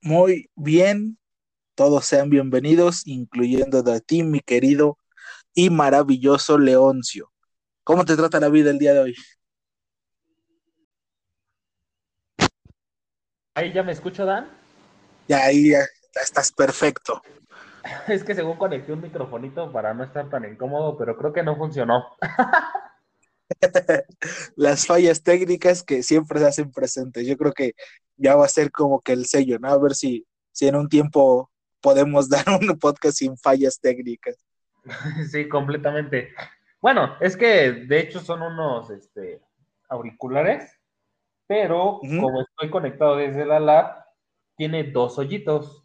Muy bien, todos sean bienvenidos, incluyendo a ti, mi querido y maravilloso Leoncio. ¿Cómo te trata la vida el día de hoy? Ahí ya me escucho, Dan. Ya ahí ya, estás perfecto. Es que según conecté un microfonito para no estar tan incómodo, pero creo que no funcionó. Las fallas técnicas que siempre se hacen presentes. Yo creo que ya va a ser como que el sello, ¿no? A ver si, si en un tiempo podemos dar un podcast sin fallas técnicas. Sí, completamente. Bueno, es que de hecho son unos este, auriculares pero como estoy conectado desde la lab, tiene dos hoyitos.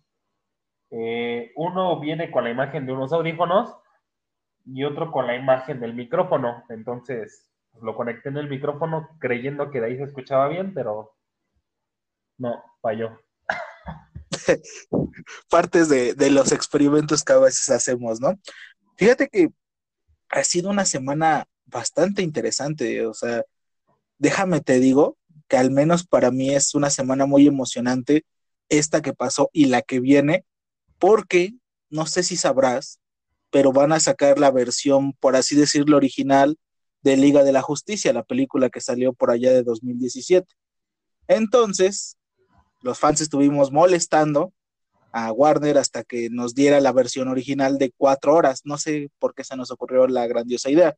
Eh, uno viene con la imagen de unos audífonos y otro con la imagen del micrófono. Entonces lo conecté en el micrófono creyendo que de ahí se escuchaba bien, pero no, falló. Partes de, de los experimentos que a veces hacemos, ¿no? Fíjate que ha sido una semana bastante interesante, o sea, déjame te digo que al menos para mí es una semana muy emocionante esta que pasó y la que viene, porque no sé si sabrás, pero van a sacar la versión, por así decirlo, original de Liga de la Justicia, la película que salió por allá de 2017. Entonces, los fans estuvimos molestando a Warner hasta que nos diera la versión original de cuatro horas. No sé por qué se nos ocurrió la grandiosa idea.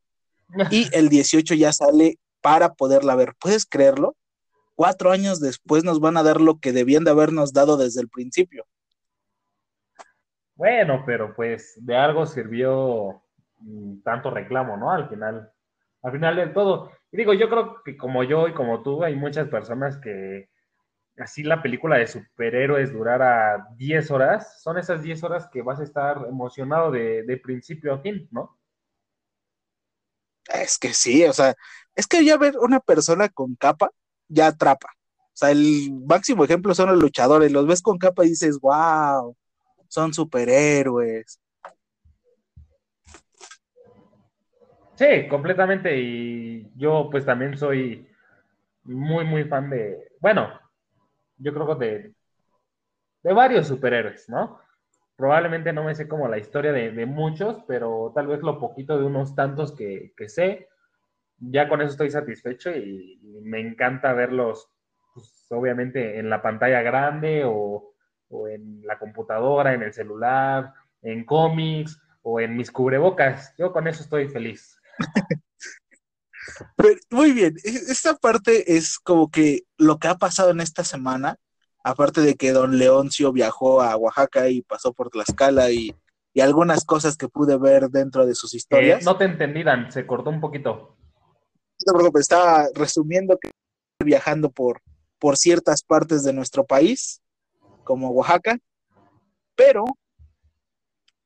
Y el 18 ya sale para poderla ver. ¿Puedes creerlo? cuatro años después nos van a dar lo que debían de habernos dado desde el principio. Bueno, pero pues de algo sirvió mm, tanto reclamo, ¿no? Al final, al final del todo. Digo, yo creo que como yo y como tú, hay muchas personas que así la película de superhéroes durara 10 horas, son esas 10 horas que vas a estar emocionado de, de principio a fin, ¿no? Es que sí, o sea, es que ya ver una persona con capa ya atrapa. O sea, el máximo ejemplo son los luchadores. Los ves con capa y dices, wow, son superhéroes. Sí, completamente. Y yo pues también soy muy, muy fan de, bueno, yo creo que de, de varios superhéroes, ¿no? Probablemente no me sé como la historia de, muchos, pero tal vez lo poquito de unos tantos que, que sé ya con eso estoy satisfecho y, me encanta verlos, pues, obviamente, en la pantalla grande o, en la computadora, en el celular, en cómics o en mis cubrebocas. Yo con eso estoy feliz. Muy bien, e, esta parte es como que lo que ha pasado en esta semana, aparte de que don Leoncio viajó a Oaxaca y pasó por Tlaxcala y, y algunas cosas que pude ver dentro de sus historias. Eh, no te entendí, Dan, se cortó un poquito estaba resumiendo que viajando por, por ciertas partes de nuestro país, como Oaxaca, pero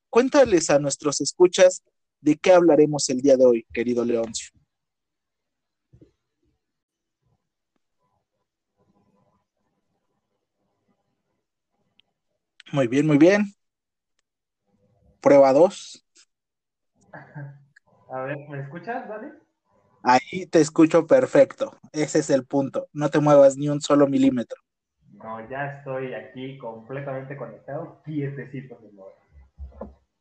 cuéntales a nuestros escuchas de qué hablaremos el día de hoy, querido Leoncio. Muy bien, muy bien. Prueba 2. A ver, ¿me escuchas, Dale? Ahí te escucho perfecto. Ese es el punto. No te muevas ni un solo milímetro. No, ya estoy aquí completamente conectado, quietecito, ah,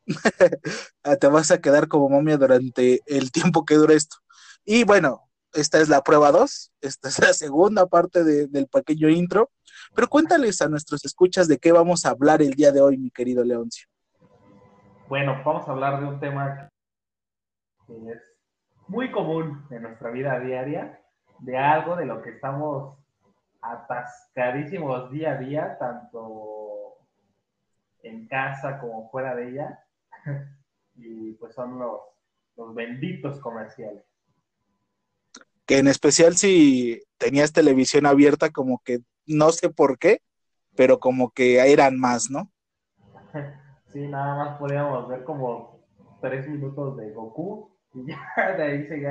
te vas a quedar como momia durante el tiempo que dure esto. Y bueno, esta es la prueba 2, esta es la segunda parte del pequeño intro, pero cuéntales a nuestros escuchas de qué vamos a hablar el día de hoy, mi querido Leoncio. Bueno, vamos a hablar de un tema que es muy común en nuestra vida diaria, de algo de lo que estamos atascadísimos día a día, tanto en casa como fuera de ella, y pues son los, los benditos comerciales. Que en especial si tenías televisión abierta, como que no sé por qué, pero como que eran más, ¿no? Sí, nada más podíamos ver como tres minutos de Goku y ya de ahí se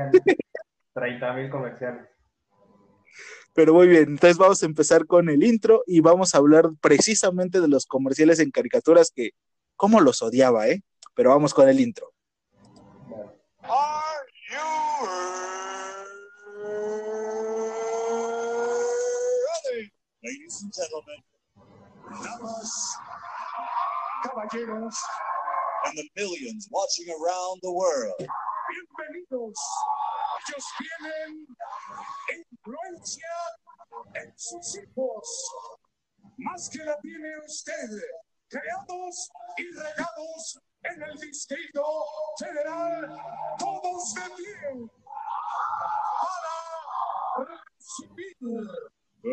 30 mil comerciales. Pero muy bien, entonces vamos a empezar con el intro y vamos a hablar precisamente de los comerciales en caricaturas que, cómo los odiaba, ¿eh? Pero vamos con el intro. damas, caballeros, and the millions watching around the world. Bienvenidos. Ellos tienen influencia en sus hijos. Más que la tiene usted. Creados y regados en el Distrito Federal. Todos de pie. Para recibir. Uh,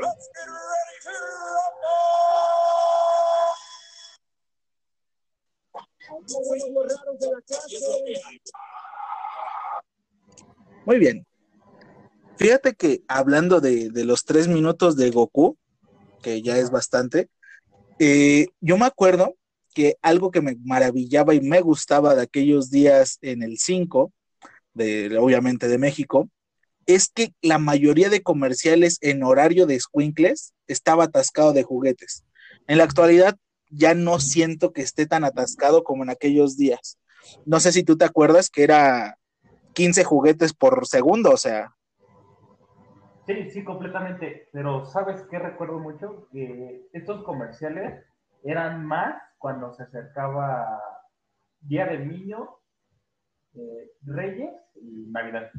let's get Muy bien. Fíjate que hablando de, los tres minutos de Goku, que ya es bastante, eh, yo me acuerdo que algo que me maravillaba y me gustaba de aquellos días en el 5, de, obviamente de México, es que la mayoría de comerciales en horario de squinkles estaba atascado de juguetes. En la actualidad ya no siento que esté tan atascado como en aquellos días. No sé si tú te acuerdas que era 15 juguetes por segundo, o sea. Sí, sí, completamente. Pero ¿sabes qué recuerdo mucho? Que estos comerciales eran más cuando se acercaba Día del Niño, eh, Reyes y Navidad.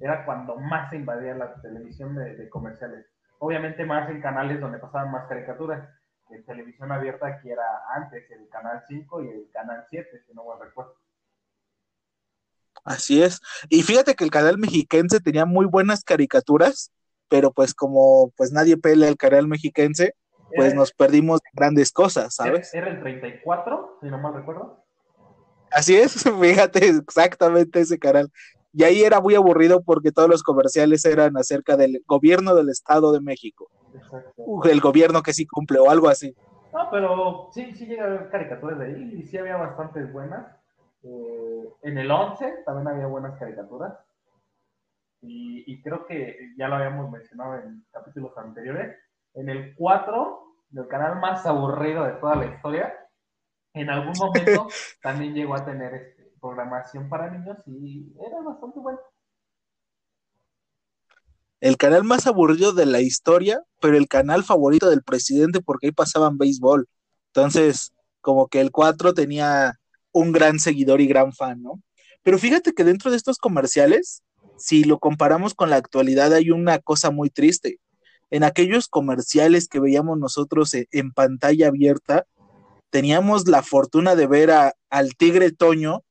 Era cuando más se invadía la televisión de comerciales. Obviamente más en canales donde pasaban más caricaturas en televisión abierta que era antes, el canal 5 y el canal 7, si no me recuerdo. Así es. Y fíjate que el canal mexiquense tenía muy buenas caricaturas, pero pues como pues nadie pelea el canal mexiquense, pues nos perdimos grandes cosas, ¿sabes? Era el 34, si no mal recuerdo. Así es, fíjate exactamente ese canal. Y ahí era muy aburrido porque todos los comerciales eran acerca del gobierno del Estado de México. Exacto. El gobierno que sí cumple o algo así. No, pero sí, sí llega a haber caricaturas de ahí y sí había bastantes buenas. Eh, en el 11 también había buenas caricaturas. Y, creo que ya lo habíamos mencionado en capítulos anteriores. En el 4, del canal más aburrido de toda la historia, en algún momento también llegó a tener este, programación para niños y era bastante bueno el canal más aburrido de la historia, pero el canal favorito del presidente porque ahí pasaban béisbol. Entonces, como que el 4 tenía un gran seguidor y gran fan, ¿no? Pero fíjate que dentro de estos comerciales, si lo comparamos con la actualidad, hay una cosa muy triste. En aquellos comerciales que veíamos nosotros e, en, pantalla abierta, teníamos la fortuna de ver a, al Tigre Toño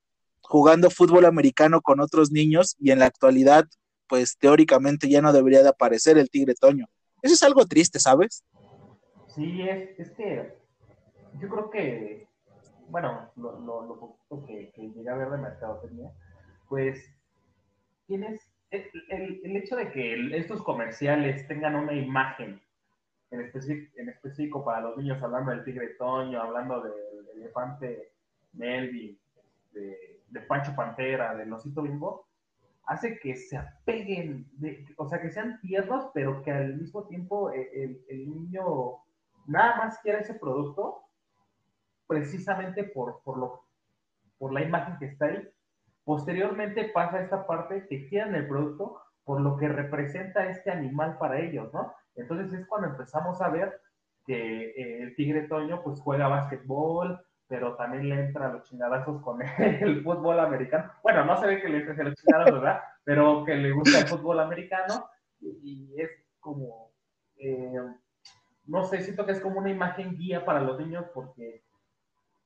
jugando fútbol americano con otros niños y en la actualidad pues teóricamente ya no debería de aparecer el tigre Toño. Eso es algo triste, ¿sabes? Sí, es, es que yo creo que, bueno, lo, lo, poquito que, que, llegué a ver de mercadotecnia, pues tienes el, el, hecho de que estos comerciales tengan una imagen en específico, para los niños, hablando del tigre Toño, hablando del elefante Melvin, de, de Pancho Pantera, del osito bimbo, hace que se apeguen, o sea, que sean tiernos, pero que al mismo tiempo eh, el, niño nada más quiera ese producto, precisamente por, por, lo, por la imagen que está ahí. Posteriormente pasa esta parte que quieran el producto por lo que representa este animal para ellos, ¿no? Entonces es cuando empezamos a ver que eh, el tigre Toño pues juega básquetbol, pero también le entra los chingadazos con el fútbol americano. Bueno, no se ve que le entre los chingadazos, ¿verdad? Pero que le gusta el fútbol americano y es como, eh, no sé, siento que es como una imagen guía para los niños porque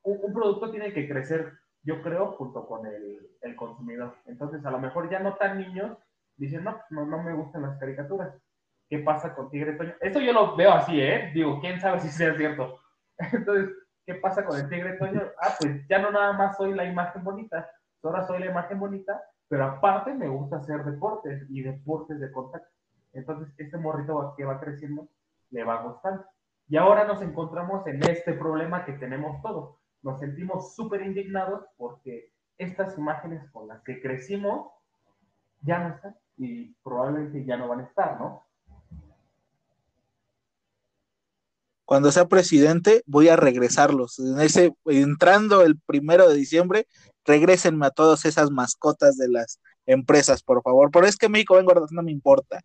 un, producto tiene que crecer, yo creo, junto con el, el, consumidor. Entonces, a lo mejor ya no tan niños dicen, no, no, no me gustan las caricaturas. ¿Qué pasa con Tigre Toño? Eso yo lo veo así, ¿eh? Digo, quién sabe si sea cierto. Entonces, ¿Qué pasa con el tigre Toño? Ah, pues ya no nada más soy la imagen bonita, ahora soy la imagen bonita, pero aparte me gusta hacer deportes y deportes de contacto. Entonces, este morrito que va creciendo le va gustando. Y ahora nos encontramos en este problema que tenemos todos. Nos sentimos súper indignados porque estas imágenes con las que crecimos ya no están y probablemente ya no van a estar, ¿no? cuando sea presidente, voy a regresarlos. En ese, entrando el primero de diciembre, regrésenme a todas esas mascotas de las empresas, por favor. Pero es que México vengo no me importa.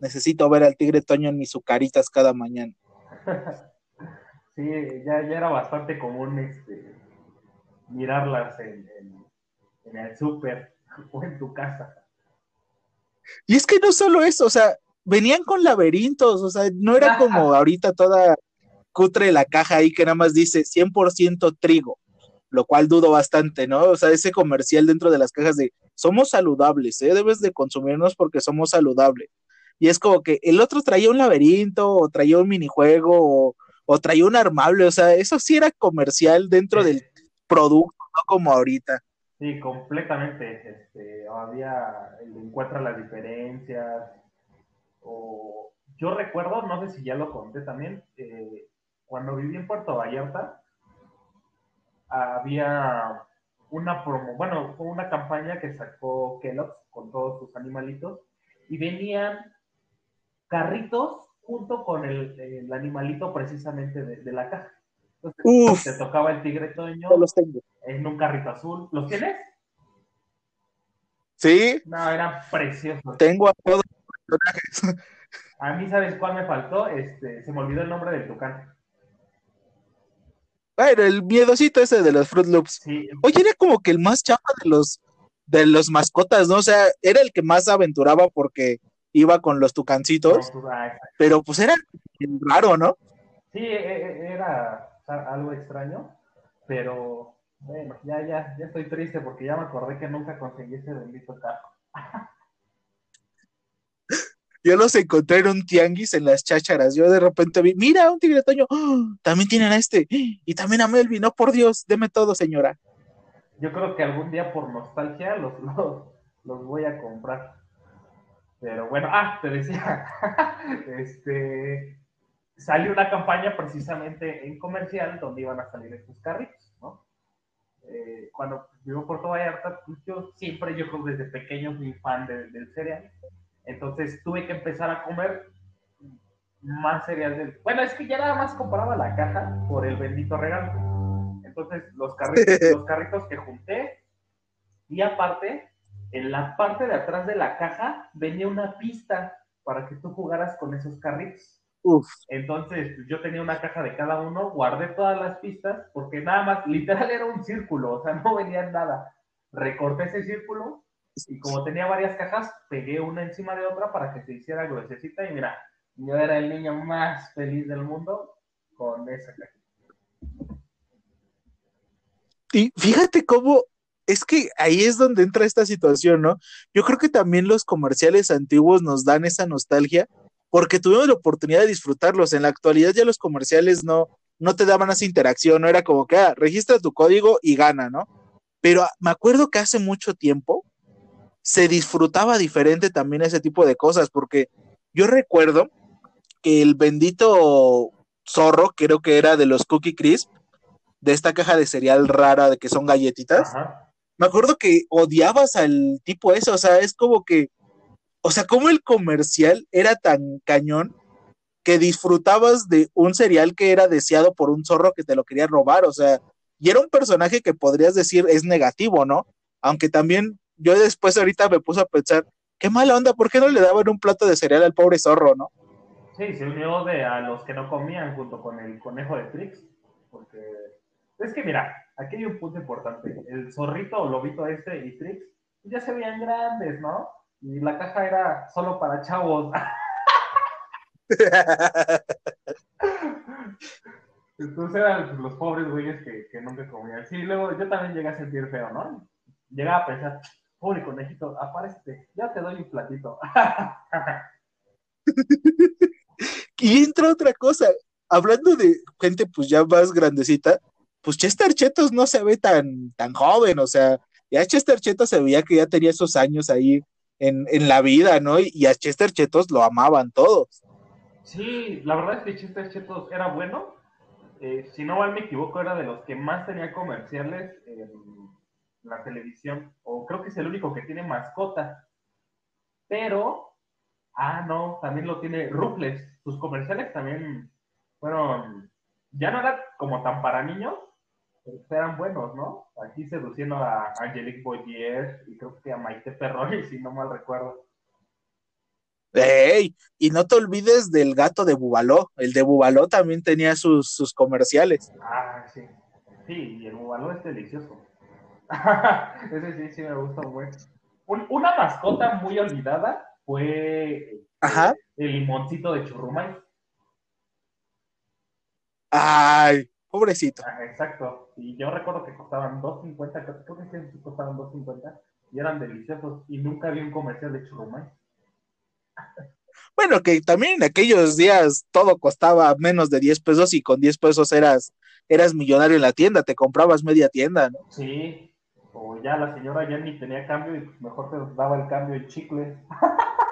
Necesito ver al tigre Toño en mis sucaritas cada mañana. sí, ya, ya era bastante común este, mirarlas en, en, en el súper o en tu casa. Y es que no solo eso, o sea, venían con laberintos, o sea, no era como ahorita toda cutre la caja ahí que nada más dice 100% trigo, lo cual dudo bastante, ¿no? O sea, ese comercial dentro de las cajas de somos saludables, ¿eh? Debes de consumirnos porque somos saludables. Y es como que el otro traía un laberinto, o traía un minijuego, o, o traía un armable, o sea, eso sí era comercial dentro del producto, no como ahorita. Sí, completamente. Este, había, encuentra las diferencias. O, yo recuerdo, no sé si ya lo conté también, eh, cuando viví en Puerto Vallarta, había una promo, bueno, fue una campaña que sacó Kellogg's con todos sus animalitos y venían carritos junto con el, el animalito precisamente de, de la caja. Entonces, Uf. te tocaba el tigre toño No los tengo. en un carrito azul. ¿Los tienes? Sí, No, eran preciosos. tengo a todos los personajes. A mí, ¿sabes cuál me faltó? Este, se me olvidó el nombre del tucán. Bueno, el miedosito ese de los Fruit Loops. Sí, Oye, era como que el más chapa de los de los mascotas, ¿no? O sea, era el que más aventuraba porque iba con los tucancitos, pero pues era raro, ¿no? sí, e- e- era algo extraño, pero bueno, ya, ya, ya estoy triste porque ya me acordé que nunca conseguí ese bendito carro. Yo los encontré en un tianguis en las chácharas. Yo de repente vi, mira, un tigre toño, ¡Ah! también tienen a este, y también a Melvin, no por Dios, deme todo, señora. Yo creo que algún día por nostalgia los, los, los voy a comprar. Pero bueno, ah, te decía, este, salió una campaña precisamente en comercial donde iban a salir estos carritos, ¿no? Eh, cuando vivo en Puerto Vallarta, pues yo siempre, yo creo desde pequeño fui fan de- del cereal. Entonces tuve que empezar a comer más cereal. Del... Bueno, es que ya nada más compraba la caja por el bendito regalo. Entonces los carritos, los carritos que junté y aparte, en la parte de atrás de la caja venía una pista para que tú jugaras con esos carritos. Uf, Entonces, yo tenía una caja de cada uno, guardé todas las pistas, porque nada más, literal era un círculo, o sea, no venía nada. Recorté ese círculo y como tenía varias cajas, pegué una encima de otra para que se hiciera gruesecita y mira, yo era el niño más feliz del mundo con esa caja. Y fíjate cómo es que ahí es donde entra esta situación, ¿no? Yo creo que también los comerciales antiguos nos dan esa nostalgia porque tuvimos la oportunidad de disfrutarlos. En la actualidad ya los comerciales no, no te daban esa interacción, no era como que, ah, registra tu código y gana, ¿no? Pero ah, me acuerdo que hace mucho tiempo se disfrutaba diferente también ese tipo de cosas, porque yo recuerdo que el bendito zorro, creo que era de los Cookie Crisp, de esta caja de cereal rara de que son galletitas. Me acuerdo que odiabas al tipo ese, o sea, es como que, o sea, como el comercial era tan cañón que disfrutabas de un cereal que era deseado por un zorro que te lo quería robar, o sea, y era un personaje que podrías decir es negativo, ¿no? Aunque también yo después ahorita me puse a pensar, qué mala onda, ¿por qué no le daban un plato de cereal al pobre zorro, no? Sí, se unió de a los que no comían junto con el conejo de Trix, porque es que mira, aquí hay un punto importante. El zorrito o lobito este y Trix ya se veían grandes, ¿no? Y la caja era solo para chavos. Entonces eran los pobres güeyes que, que nunca comían. Sí, luego yo también llegué a sentir feo, ¿no? Llegaba a pensar, pobre conejito, aparece, ya te doy un platito. Y entra otra cosa, hablando de gente pues ya más grandecita, pues Chester Chetos no se ve tan, tan joven, o sea, ya Chester Chetos se veía que ya tenía esos años ahí en, en la vida, ¿no? Y, a Chester Chetos lo amaban todos. Sí, la verdad es que Chester Chetos era bueno. Eh, si no mal me equivoco, era de los que más tenía comerciales en la televisión. O creo que es el único que tiene mascota. Pero, ah, no, también lo tiene Rufles. Sus comerciales también fueron, ya no eran como tan para niños, eran buenos, ¿no? Aquí seduciendo a Angelique Boyer y creo que a Maite Perroni, si no mal recuerdo. ¡Ey! Y no te olvides del gato de Bubaló. El de Bubaló también tenía sus, sus comerciales. Ah, sí. Sí, y el bubaló es delicioso. Ese sí, sí me gusta muy. Un- una mascota muy olvidada fue eh, Ajá. el limoncito de Churrumay. Ay, pobrecito. Ah, exacto. Y yo recuerdo que costaban 2.50, creo que sí costaban 2.50 y eran deliciosos. Y nunca vi un comercial de Churrumay. Bueno, que también en aquellos días todo costaba menos de 10 pesos y con 10 pesos eras, eras millonario en la tienda, te comprabas media tienda, ¿no? Sí. O ya la señora ya ni tenía cambio y pues mejor te daba el cambio en chicles.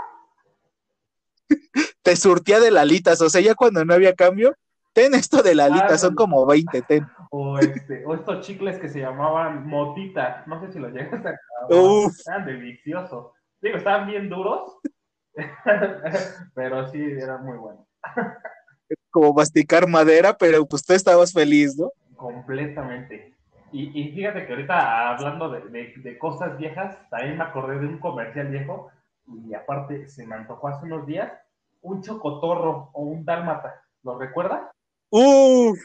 Te surtía de lalitas, o sea, ya cuando no había cambio, ten esto de lalitas, Ah, son como 20, ten. O, este, o estos chicles que se llamaban motita. No sé si los llegaste a Uf. Eran deliciosos. Digo, estaban bien duros. pero sí, eran muy buenos. como masticar madera, pero pues tú estabas feliz, ¿no? Completamente. Y, y fíjate que ahorita hablando de, de- de cosas viejas, también me acordé de un comercial viejo. Y aparte, se me antojó hace unos días un chocotorro o un dálmata. ¿Lo recuerdas? Uf,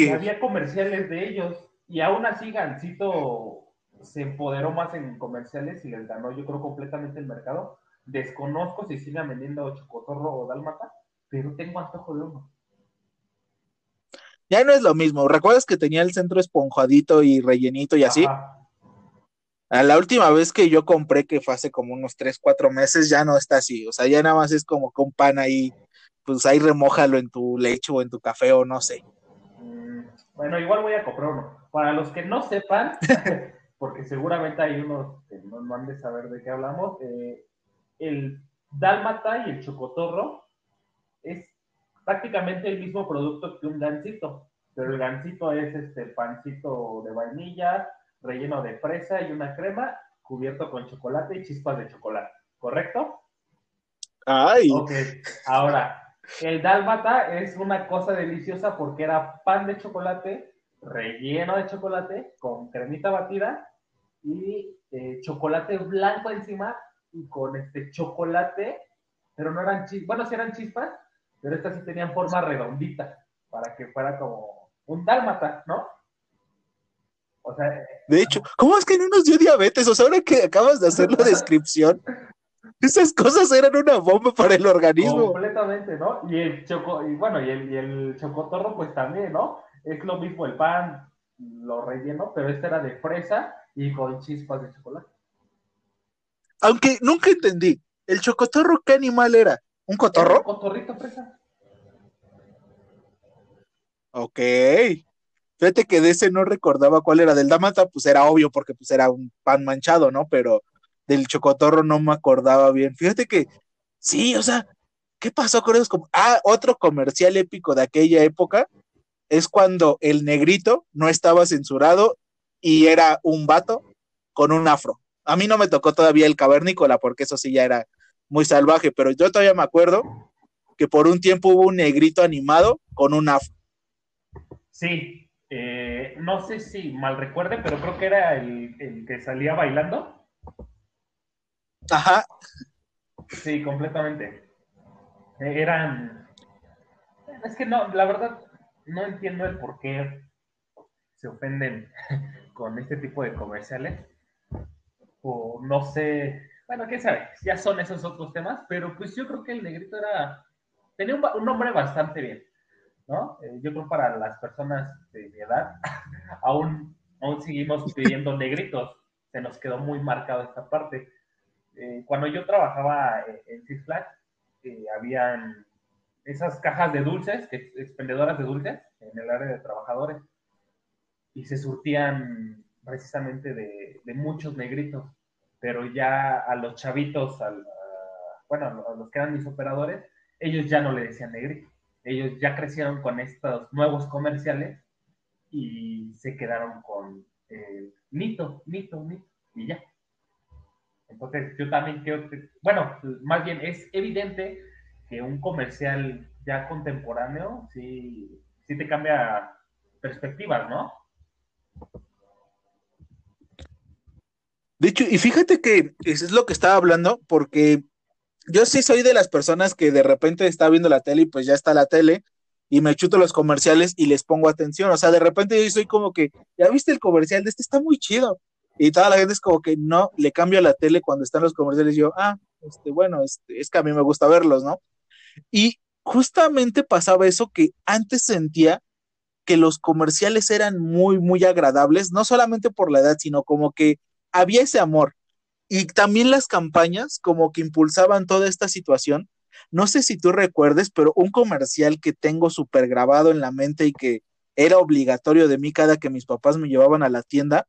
Y sí, había comerciales de ellos. Y aún así, Gancito se empoderó más en comerciales y les ganó, yo creo, completamente el mercado. Desconozco si sigan vendiendo chocotorro o dálmata, pero tengo antojo de uno. ya no es lo mismo. ¿Recuerdas que tenía el centro esponjadito y rellenito y así? A la última vez que yo compré, que fue hace como unos 3, 4 meses, ya no está así. O sea, ya nada más es como que un pan ahí, pues ahí remójalo en tu leche o en tu café o no sé. Bueno, igual voy a comprar uno. Para los que no sepan, porque seguramente hay unos que no, no han de saber de qué hablamos, eh, el dálmata y el chocotorro es prácticamente el mismo producto que un gansito, pero el gansito es este pancito de vainilla, relleno de fresa y una crema, cubierto con chocolate y chispas de chocolate, ¿correcto? Ay, Ok, ahora, el dálmata es una cosa deliciosa porque era pan de chocolate, relleno de chocolate, con cremita batida y eh, chocolate blanco encima y con este chocolate, pero no eran chispas, bueno, sí eran chispas, pero estas sí tenían forma redondita para que fuera como un dálmata, ¿no? O sea, de hecho, ¿cómo es que no nos dio diabetes? O sea, ahora que acabas de hacer la descripción, esas cosas eran una bomba para el organismo. Completamente, ¿no? Y el choco, y bueno, y el, y el chocotorro, pues también, ¿no? Es lo mismo el pan, lo relleno, pero este era de fresa y con chispas de chocolate. Aunque nunca entendí, ¿el chocotorro qué animal era? ¿Un Era un cotorro? Cotorrito fresa. Ok. Fíjate que de ese no recordaba cuál era. Del Damata, pues era obvio porque pues era un pan manchado, ¿no? Pero del chocotorro no me acordaba bien. Fíjate que sí, o sea, ¿qué pasó con esos? Ah, otro comercial épico de aquella época es cuando el negrito no estaba censurado y era un vato con un afro. A mí no me tocó todavía el cavernícola porque eso sí ya era muy salvaje, pero yo todavía me acuerdo que por un tiempo hubo un negrito animado con un afro. Sí, eh, no sé si mal recuerde, pero creo que era el, el que salía bailando. Ajá, Sí, completamente. Eh, Eran. Es que no, la verdad, no entiendo el por qué se ofenden con este tipo de comerciales. O no sé. Bueno, quién sabe, ya son esos otros temas, pero pues yo creo que el negrito era. Tenía un, un nombre bastante bien, ¿no? Eh, yo creo para las personas de mi edad, aún, aún seguimos pidiendo negritos. Se nos quedó muy marcado esta parte eh, cuando yo trabajaba eh, en Six Flags, eh, habían esas cajas de dulces, que- expendedoras de dulces, en el área de trabajadores, y se surtían precisamente de, muchos negritos, pero ya a los chavitos, bueno, a los que eran mis operadores, ellos ya no le decían negrito, ellos ya crecieron con estos nuevos comerciales y se quedaron con eh, Nito, Nito, Nito, y ya. Entonces, yo también creo que, bueno, más bien es evidente que un comercial ya contemporáneo sí, sí te cambia perspectivas, ¿no? De hecho, y fíjate que eso es lo que estaba hablando, porque yo sí soy de las personas que de repente está viendo la tele y pues ya está la tele y me chuto los comerciales y les pongo atención. O sea, de repente yo soy como que, ya viste el comercial de este, está muy chido. Y toda la gente es como que no, le cambio la tele cuando están los comerciales y yo, ah, este, bueno, este, es que a mí me gusta verlos, ¿no? Y justamente pasaba eso que antes sentía que los comerciales eran muy, muy agradables, no solamente por la edad, sino como que había ese amor. Y también las campañas como que impulsaban toda esta situación. No sé si tú recuerdes, pero un comercial que tengo súper grabado en la mente y que era obligatorio de mí cada que mis papás me llevaban a la tienda,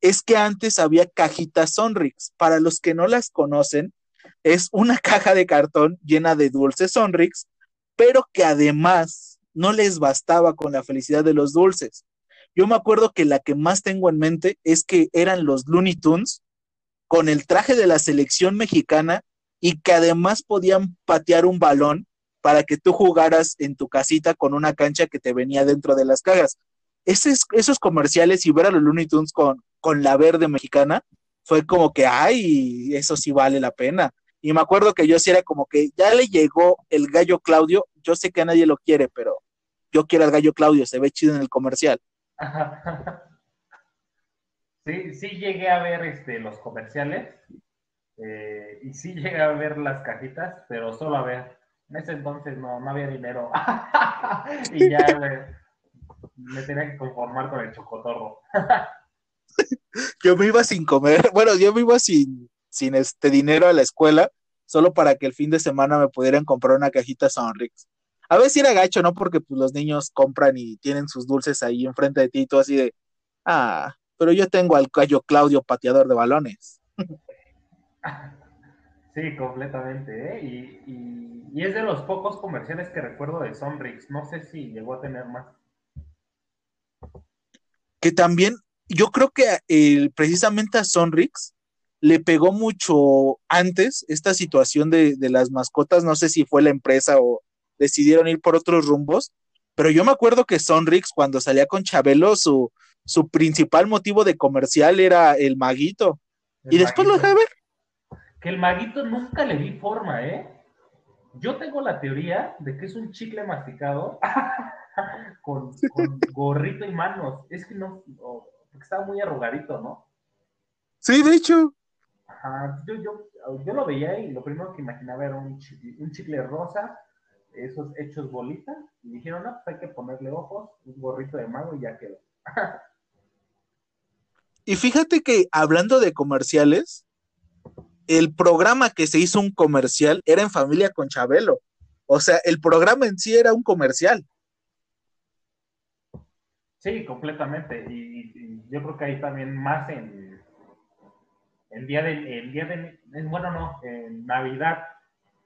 es que antes había cajitas Sonrix. Para los que no las conocen, es una caja de cartón llena de dulces Sonrix, pero que además no les bastaba con la felicidad de los dulces. Yo me acuerdo que la que más tengo en mente es que eran los Looney Tunes con el traje de la selección mexicana y que además podían patear un balón para que tú jugaras en tu casita con una cancha que te venía dentro de las cajas. esos comerciales y ver a los Looney Tunes con, con la verde mexicana fue como que, ay, eso sí vale la pena. Y me acuerdo que yo sí era como que ya le llegó el gallo Claudio, yo sé que nadie lo quiere, pero yo quiero al gallo Claudio, se ve chido en el comercial. Sí, sí llegué a ver este, los comerciales eh, y sí llegué a ver las cajitas, pero solo a ver. En ese entonces no, no había dinero y ya me, tenía que conformar con el chocotorro. yo me iba sin comer, bueno, yo me iba sin, sin este dinero a la escuela, solo para que el fin de semana me pudieran comprar una cajita Sonrix. A veces era gacho, ¿no? Porque pues, los niños compran y tienen sus dulces ahí enfrente de ti, y todo así de, ah, pero yo tengo al callo Claudio pateador de balones. Sí, completamente, ¿eh? Y, y, es de los pocos comerciales que recuerdo de Sonrix. No sé si llegó a tener más. Que también, yo creo que el, precisamente a Sonrix le pegó mucho antes esta situación de, de las mascotas. No sé si fue la empresa o decidieron ir por otros rumbos, pero yo me acuerdo que Sonrix, cuando salía con Chabelo, su, su principal motivo de comercial era el maguito. y después lo dejé ver. Que el maguito nunca le vi forma, ¿eh? Yo tengo la teoría de que es un chicle masticado con, gorrito y manos. Es que no, porque estaba muy arrugadito, ¿no? Sí, de hecho. Ajá, yo, yo, lo veía y lo primero que imaginaba era un un chicle rosa, esos hechos bolitas, y dijeron, no, pues hay que ponerle ojos, un gorrito de mago y ya quedó. Y fíjate que hablando de comerciales, el programa que se hizo un comercial era en familia con Chabelo. O sea, el programa en sí era un comercial. Sí, completamente. Y, yo creo que ahí también más en el día de, el día de, bueno, no, en Navidad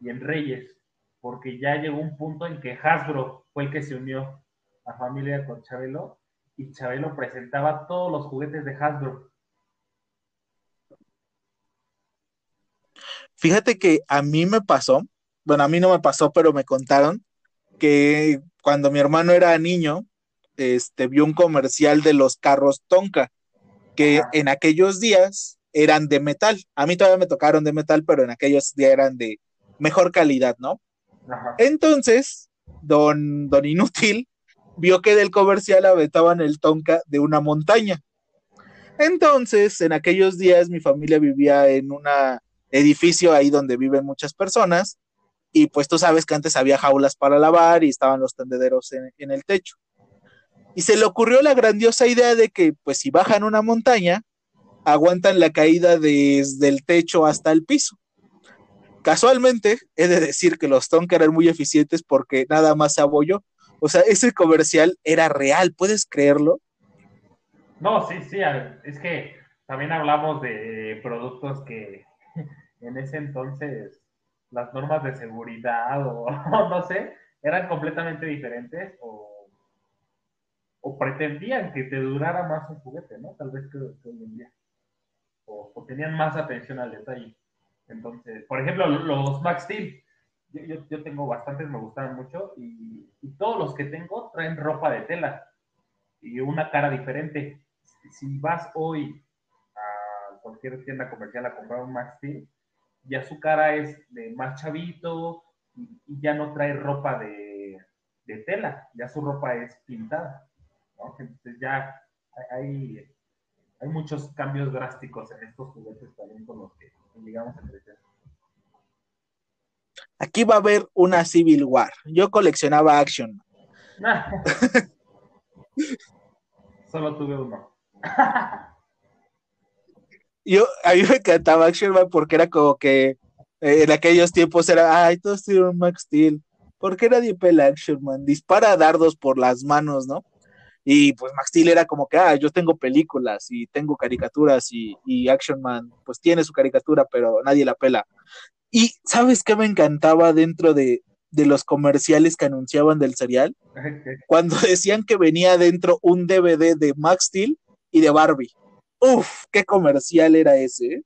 y en Reyes, porque ya llegó un punto en que Hasbro fue el que se unió a familia con Chabelo y Chabelo presentaba todos los juguetes de Hasbro. Fíjate que a mí me pasó, bueno, a mí no me pasó, pero me contaron que cuando mi hermano era niño, este, vio un comercial de los carros Tonka, que en aquellos días eran de metal. A mí todavía me tocaron de metal, pero en aquellos días eran de mejor calidad, ¿no? Entonces, don, don Inútil vio que del comercial aventaban el Tonka de una montaña. Entonces, en aquellos días mi familia vivía en un edificio ahí donde viven muchas personas y pues tú sabes que antes había jaulas para lavar y estaban los tendederos en, en el techo. Y se le ocurrió la grandiosa idea de que pues si bajan una montaña, aguantan la caída desde el techo hasta el piso. Casualmente, he de decir que los Tonka eran muy eficientes porque nada más se abolló o sea, ese comercial era real, ¿puedes creerlo? No, sí, sí, es que también hablamos de productos que en ese entonces las normas de seguridad o no sé, eran completamente diferentes o, o pretendían que te durara más un juguete, ¿no? Tal vez que, hoy en día. O, tenían más atención al detalle. Entonces, por ejemplo, los Max Steel yo, tengo bastantes, me gustan mucho y, todos los que tengo traen ropa de tela y una cara diferente. Si vas hoy a cualquier tienda comercial a comprar un Max Steel, ya su cara es de más chavito y, ya no trae ropa de tela, ya su ropa es pintada. ¿No? Entonces ya hay, hay muchos cambios drásticos en estos juguetes también con los que llegamos a crecer. Aquí va a haber una Civil War. Yo coleccionaba Action. Solo tuve uno. Yo, a mí me encantaba Action Man porque era como que eh, en aquellos tiempos era, ay, todos tienen Max Steel. ¿Por qué nadie pela Action Man? Dispara dardos por las manos, ¿no? Y pues Max Steel era como que, ah, yo tengo películas y tengo caricaturas y, y Action Man pues tiene su caricatura, pero nadie la pela. Y ¿sabes qué me encantaba dentro de, de los comerciales que anunciaban del serial? Cuando decían que venía dentro un DVD de Max Steel y de Barbie. Uf, qué comercial era ese. ¿eh?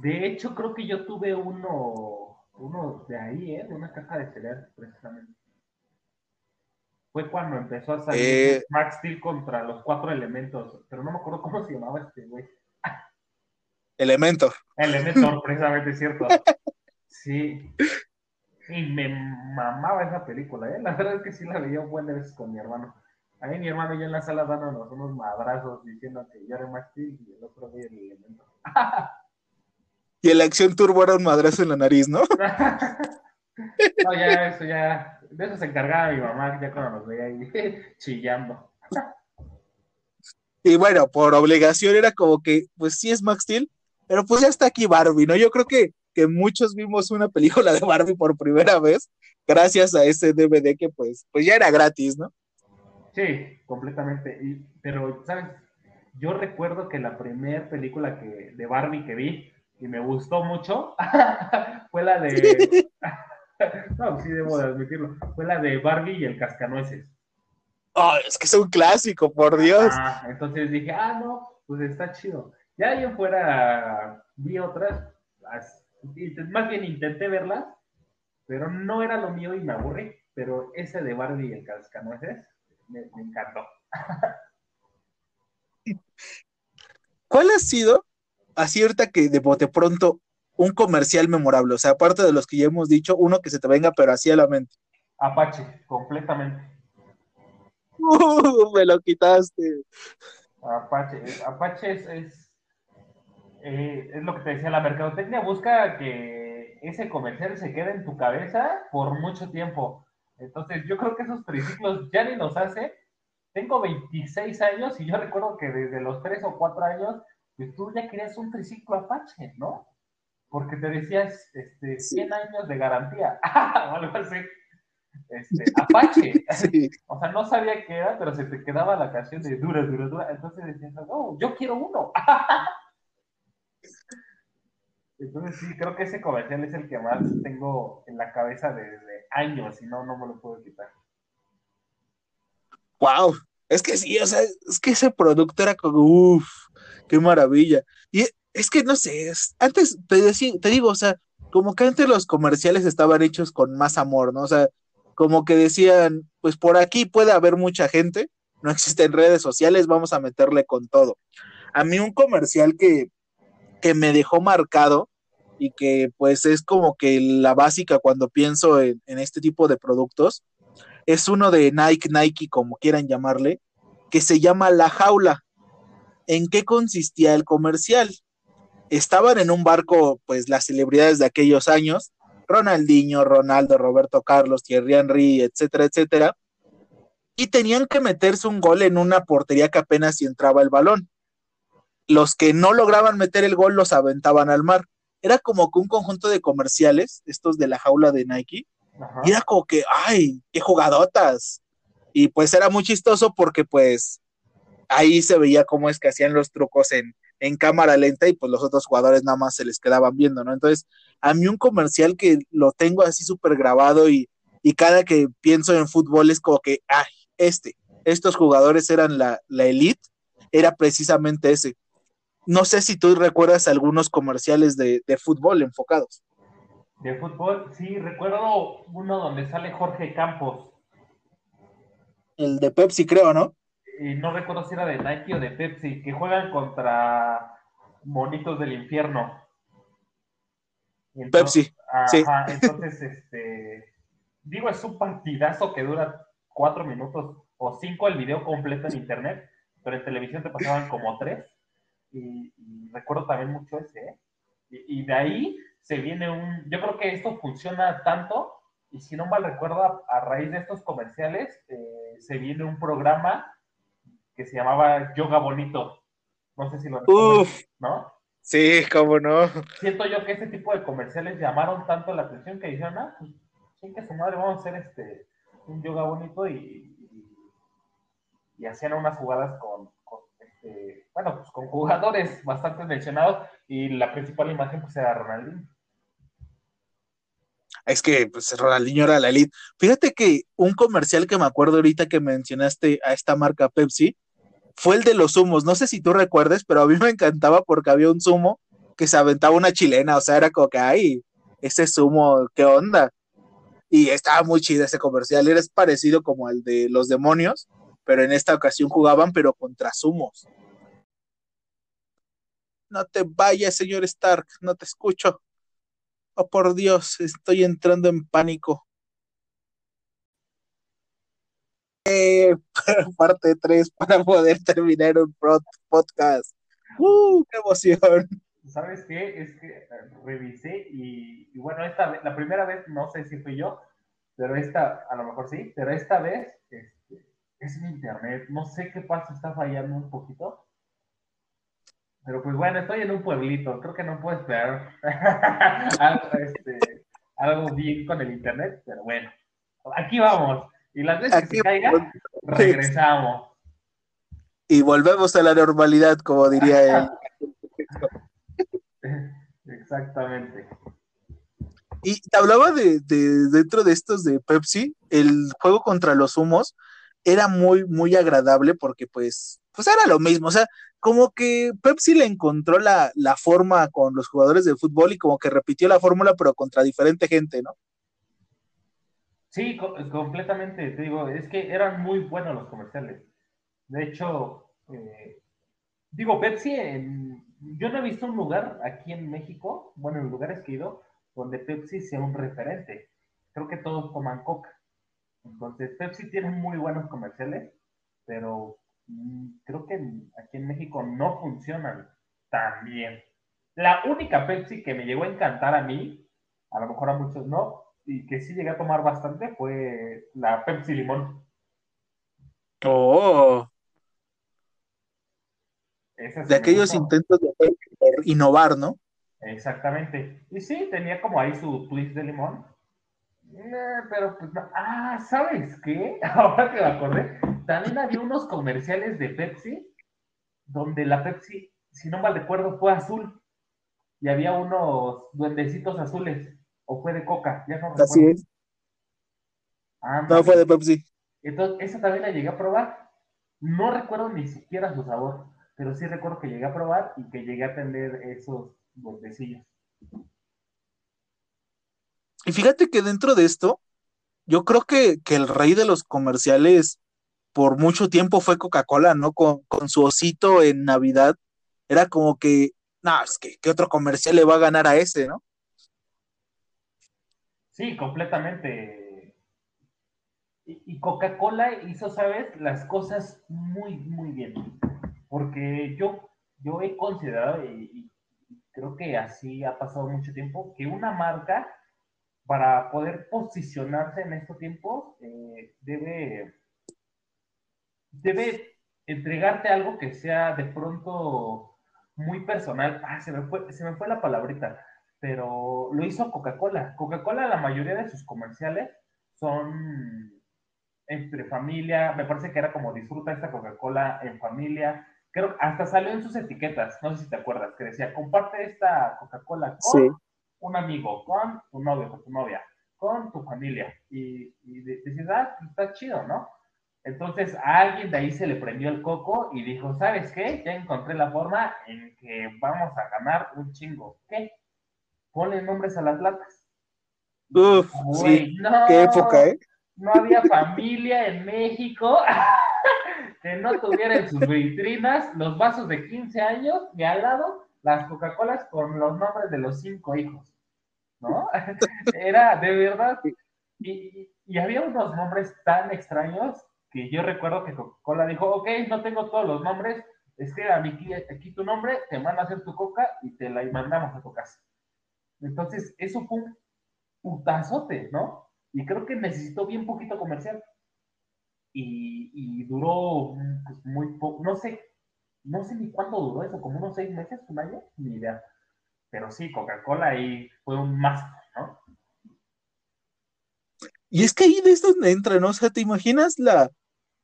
De hecho, creo que yo tuve uno, uno de ahí, ¿eh? De una caja de cereal, precisamente. Fue cuando empezó a salir Eh. Max Steel contra los cuatro elementos, pero no me acuerdo cómo se llamaba este güey. Elementor. Elementor, precisamente, cierto. Sí. Y me mamaba esa película, ¿eh? La verdad es que sí la veía un buen de veces con mi hermano. Ahí mi hermano y yo en la sala dándonos unos madrazos diciendo que yo era Max Steel y el otro güey el Elementor. Y el Acción Turbo era un madrazo en la nariz, ¿no? No, ya, eso ya. De eso se encargaba mi mamá ya cuando nos veía ahí chillando. Y bueno, por obligación era como que, pues sí es Max Steel, pero pues ya está aquí Barbie, ¿no? Yo creo que, que muchos vimos una película de Barbie por primera vez gracias a ese DVD que pues, pues ya era gratis, ¿no? Sí, completamente. Y, pero, ¿sabes? Yo recuerdo que la primera película que, de Barbie que vi y me gustó mucho fue la de. no, sí, debo de admitirlo. Fue la de Barbie y el Cascanueces. Oh, es que es un clásico, por Dios. Ah, entonces dije, ah, no, pues está chido. Ya en fuera vi otras, más bien intenté verlas, pero no era lo mío y me aburrí. Pero ese de Barbie y el Cascanueces me, me encantó. ¿Cuál ha sido, así ahorita que de bote pronto, un comercial memorable? O sea, aparte de los que ya hemos dicho, uno que se te venga, pero así a la mente. Apache, completamente. Uh, me lo quitaste. Apache, Apache es, es, eh, es lo que te decía, la mercadotecnia busca que ese comercial se quede en tu cabeza por mucho tiempo. Entonces, yo creo que esos triciclos ya ni los hace. Tengo 26 años y yo recuerdo que desde los 3 o 4 años, pues tú ya querías un triciclo Apache, ¿no? Porque te decías, este, 100 años de garantía, o algo así. Este, Apache. Sí. O sea, no sabía qué era, pero se te quedaba la canción de dura, dura, dura. Entonces decías, oh, yo quiero uno. Entonces sí, creo que ese comercial es el que más tengo en la cabeza desde años y no, no me lo puedo quitar. Wow. Es que sí, o sea, es que ese producto era como, uff, qué maravilla. Y es que no sé, es- antes te, te digo, o sea, como que antes los comerciales estaban hechos con más amor, ¿no? O sea, como que decían, pues por aquí puede haber mucha gente, no existen redes sociales, vamos a meterle con todo. A mí un comercial que, que me dejó marcado y que pues es como que la básica cuando pienso en, en este tipo de productos, es uno de Nike, Nike, como quieran llamarle, que se llama La Jaula. ¿En qué consistía el comercial? Estaban en un barco, pues las celebridades de aquellos años, Ronaldinho, Ronaldo, Roberto Carlos, Thierry Henry, etcétera, etcétera, y tenían que meterse un gol en una portería que apenas si entraba el balón. Los que no lograban meter el gol los aventaban al mar. Era como que un conjunto de comerciales, estos de la jaula de Nike, Ajá. y era como que, ay, qué jugadotas. Y pues era muy chistoso porque pues ahí se veía cómo es que hacían los trucos en, en cámara lenta y pues los otros jugadores nada más se les quedaban viendo, ¿no? Entonces, a mí un comercial que lo tengo así súper grabado y, y cada que pienso en fútbol es como que, ay, este, estos jugadores eran la, la elite, era precisamente ese. No sé si tú recuerdas algunos comerciales de, de fútbol enfocados. De fútbol, sí, recuerdo uno donde sale Jorge Campos. El de Pepsi, creo, ¿no? Y no recuerdo si era de Nike o de Pepsi, que juegan contra monitos del infierno. Pepsi, sí. Ajá, entonces, este, digo, es un partidazo que dura cuatro minutos o cinco el video completo en internet, pero en televisión te pasaban como tres. Y, y recuerdo también mucho ese, ¿eh? y, y de ahí se viene un, yo creo que esto funciona tanto, y si no mal recuerdo, a, a raíz de estos comerciales, eh, se viene un programa que se llamaba Yoga Bonito. No sé si lo Uf, ¿no? sí, cómo no. Siento yo que este tipo de comerciales llamaron tanto la atención que dijeron, ah, pues, chingue su madre, vamos a hacer este, un yoga bonito y, y, y hacían unas jugadas con, con, este, bueno, pues con jugadores bastante mencionados y la principal imagen pues era Ronaldinho. Es que pues Ronaldinho era la elite. Fíjate que un comercial que me acuerdo ahorita que mencionaste a esta marca Pepsi fue el de los zumos. No sé si tú recuerdes, pero a mí me encantaba porque había un zumo que se aventaba una chilena, o sea, era como que, ay, ese zumo, ¿qué onda? Y estaba muy chido ese comercial, era parecido como el de los demonios, pero en esta ocasión jugaban, pero contra zumos. No te vayas, señor Stark, no te escucho. Oh, por Dios, estoy entrando en pánico. Eh, parte 3 para poder terminar un podcast. ¡Uh, qué emoción! ¿Sabes qué? Es que eh, revisé y, y bueno, esta la primera vez no sé si fui yo, pero esta, a lo mejor sí, pero esta vez este, es mi internet. No sé qué pasa, está fallando un poquito. Pero pues bueno, estoy en un pueblito, creo que no puedo esperar algo, este, algo bien con el internet, pero bueno, aquí vamos. Y las veces que Aquí se caiga, regresamos. Y volvemos a la normalidad, como diría él. Exactamente. Y te hablaba de, de- dentro de estos de Pepsi, el juego contra los humos era muy, muy agradable porque pues, pues era lo mismo, o sea, como que Pepsi le encontró la, la forma con los jugadores de fútbol y como que repitió la fórmula pero contra diferente gente, ¿no? Sí, co- completamente, te digo, es que eran muy buenos los comerciales. De hecho, eh, digo, Pepsi, yo no he visto un lugar aquí en México, bueno, en lugares que he ido, donde Pepsi sea un referente. Creo que todos toman Coca. Entonces, Pepsi tiene muy buenos comerciales, pero mm, creo que aquí en México no funcionan tan bien. La única Pepsi que me llegó a encantar a mí, a lo mejor a muchos no, y que sí llegué a tomar bastante fue la Pepsi Limón. Oh, Esa de aquellos intentos de innovar, ¿no? Exactamente. Y sí, tenía como ahí su twist de limón. Eh, pero pues no. Ah, ¿sabes qué? Ahora que me acordé, también había unos comerciales de Pepsi donde la Pepsi, si no mal recuerdo, fue azul. Y había unos duendecitos azules. O fue de coca, ya no recuerdo. Así es. Ándale. No fue de Pepsi. Entonces, esa también la llegué a probar. No recuerdo ni siquiera su sabor, pero sí recuerdo que llegué a probar y que llegué a tener esos botecillos. Y fíjate que dentro de esto, yo creo que, que el rey de los comerciales por mucho tiempo fue Coca-Cola, ¿no? Con, con su osito en Navidad. Era como que, no, es que, ¿qué otro comercial le va a ganar a ese, no? Sí, completamente. Y, Coca-Cola hizo, ¿sabes? Las cosas muy, muy bien. Porque yo, yo he considerado, y, y creo que así ha pasado mucho tiempo, que una marca, para poder posicionarse en estos tiempos, eh, debe, debe entregarte algo que sea de pronto muy personal. Ah, se me fue, se me fue la palabrita pero lo hizo Coca-Cola. Coca-Cola, la mayoría de sus comerciales son entre familia, me parece que era como disfruta esta Coca-Cola en familia. Creo que hasta salió en sus etiquetas, no sé si te acuerdas, que decía, comparte esta Coca-Cola con Sí. un amigo, con tu novio, con tu novia, con tu familia. Y, y de- dices, ah, pues está chido, ¿no? Entonces a alguien de ahí se le prendió el coco y dijo, ¿sabes qué? Ya encontré la forma en que vamos a ganar un chingo. ¿Qué? Ponle nombres a las latas. Uf, Güey, sí, no, qué época, ¿eh? no había familia en México que no tuviera en sus vitrinas los vasos de 15 años y al lado las Coca-Colas con los nombres de los cinco hijos. ¿no? Era de verdad. Y, y había unos nombres tan extraños que yo recuerdo que Coca-Cola dijo, ok, no tengo todos los nombres, escribe aquí, aquí tu nombre, te manda a hacer tu coca y te la mandamos a tu casa. Entonces, eso fue un putazote, ¿no? Y creo que necesitó bien poquito comercial. Y, duró pues, muy poco, no sé, no sé ni cuánto duró eso, como unos seis meses, un año, ni idea. Pero sí, Coca-Cola ahí fue un más, ¿no? Y es que ahí de esto entra, ¿no? O sea, ¿te imaginas la,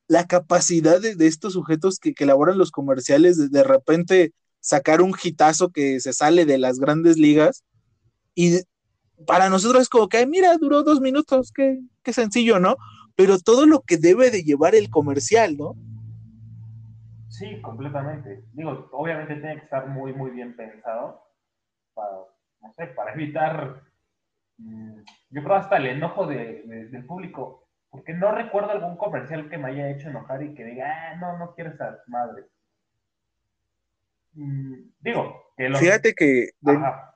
la capacidad de, de estos sujetos que, que, elaboran los comerciales de, de repente sacar un hitazo que se sale de las grandes ligas y para nosotros es como que, mira, duró dos minutos, qué, qué sencillo, ¿no? Pero todo lo que debe de llevar el comercial, ¿no? Sí, completamente. Digo, obviamente tiene que estar muy, muy bien pensado para, no sé, para evitar, mmm, yo creo hasta el enojo de, de, del público, porque no recuerdo algún comercial que me haya hecho enojar y que diga, ah, no, no quiero esa madre. Mm, digo, que los... Fíjate que... De... Ajá.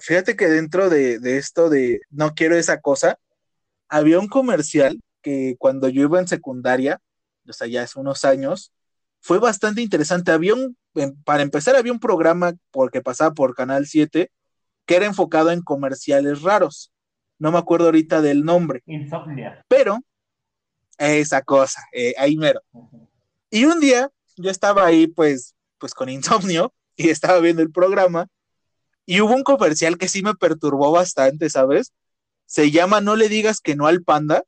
Fíjate que dentro de, de, esto de no quiero esa cosa, había un comercial que cuando yo iba en secundaria, o sea, ya hace unos años, fue bastante interesante. Había un, para empezar, había un programa porque pasaba por Canal 7 que era enfocado en comerciales raros. No me acuerdo ahorita del nombre. Insomnia. Pero, esa cosa, eh, ahí mero. Uh -huh. Y un día yo estaba ahí, pues, pues con insomnio y estaba viendo el programa y hubo un comercial que sí me perturbó bastante, ¿sabes? Se llama No le digas que no al panda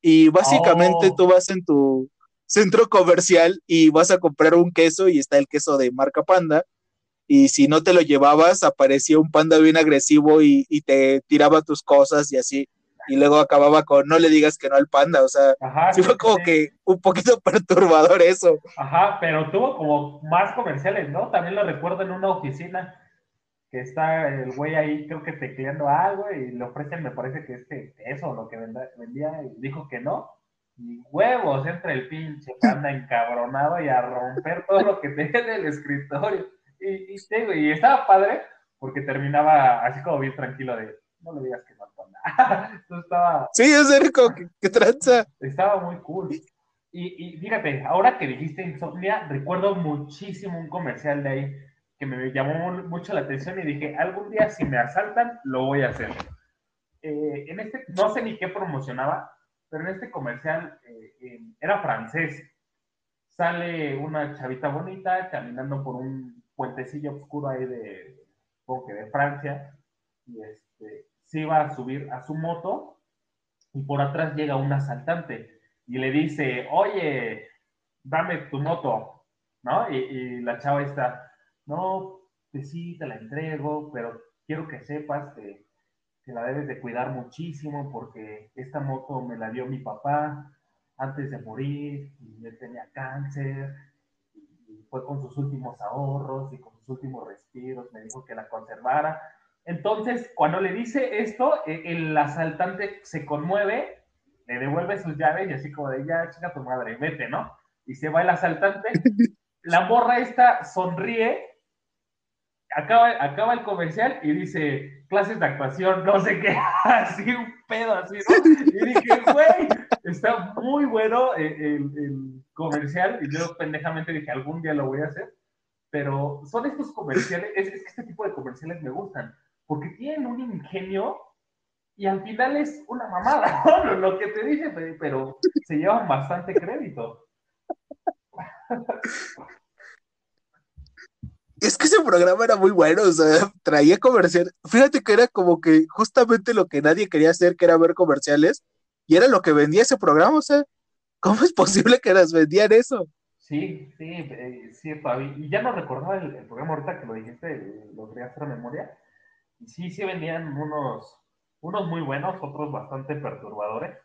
y básicamente oh. tú vas en tu centro comercial y vas a comprar un queso y está el queso de marca panda y si no te lo llevabas aparecía un panda bien agresivo y, y te tiraba tus cosas y así y luego acababa con no le digas que no al panda, o sea, Ajá, sí fue como sí. que un poquito perturbador eso. Ajá, pero tuvo como más comerciales, ¿no? También lo recuerdo en una oficina que está el güey ahí, creo que tecleando algo y le ofrecen, me parece que este, eso, lo que vendía, y dijo que no. Y huevos, entra el pinche panda encabronado y a romper todo lo que tenía en el escritorio. Y, y, y estaba padre porque terminaba así como bien tranquilo de, no le digas que no panda. Entonces estaba... Sí, es rico, que, que tranza. Estaba muy cool. Y, y fíjate, ahora que dijiste insomnia, recuerdo muchísimo un comercial de ahí que me llamó mucho la atención y dije, algún día si me asaltan, lo voy a hacer. Eh, en este, no sé ni qué promocionaba, pero en este comercial eh, eh, era francés. Sale una chavita bonita caminando por un puentecillo oscuro ahí de, que de Francia, y este, se iba a subir a su moto, y por atrás llega un asaltante y le dice, oye, dame tu moto, ¿no? Y, y la chava está, no, pues sí, te la entrego, pero quiero que sepas que, que, la debes de cuidar muchísimo porque esta moto me la dio mi papá antes de morir y él tenía cáncer y fue con sus últimos ahorros y con sus últimos respiros, me dijo que la conservara. Entonces, cuando le dice esto, e, el asaltante se conmueve, le devuelve sus llaves y así como de ya, chica tu madre, vete, ¿no? Y se va el asaltante. La morra esta sonríe acaba, acaba el comercial y dice clases de actuación, no sé qué, así un pedo así, ¿no? Y dije, güey, está muy bueno el, el, el, comercial. Y yo pendejamente dije, algún día lo voy a hacer. Pero son estos comerciales, es, es que este tipo de comerciales me gustan, porque tienen un ingenio y al final es una mamada, ¿no? Lo que te dije, pero se llevan bastante crédito. Es que ese programa era muy bueno, o sea, traía comercial. Fíjate que era como que justamente lo que nadie quería hacer, que era ver comerciales, y era lo que vendía ese programa, o sea, ¿cómo es posible que las vendían eso? Sí, sí, eh, cierto, y ya no recordaba el, el, programa ahorita que lo dijiste, lo quería hacer a memoria, y sí, sí vendían unos, unos muy buenos, otros bastante perturbadores.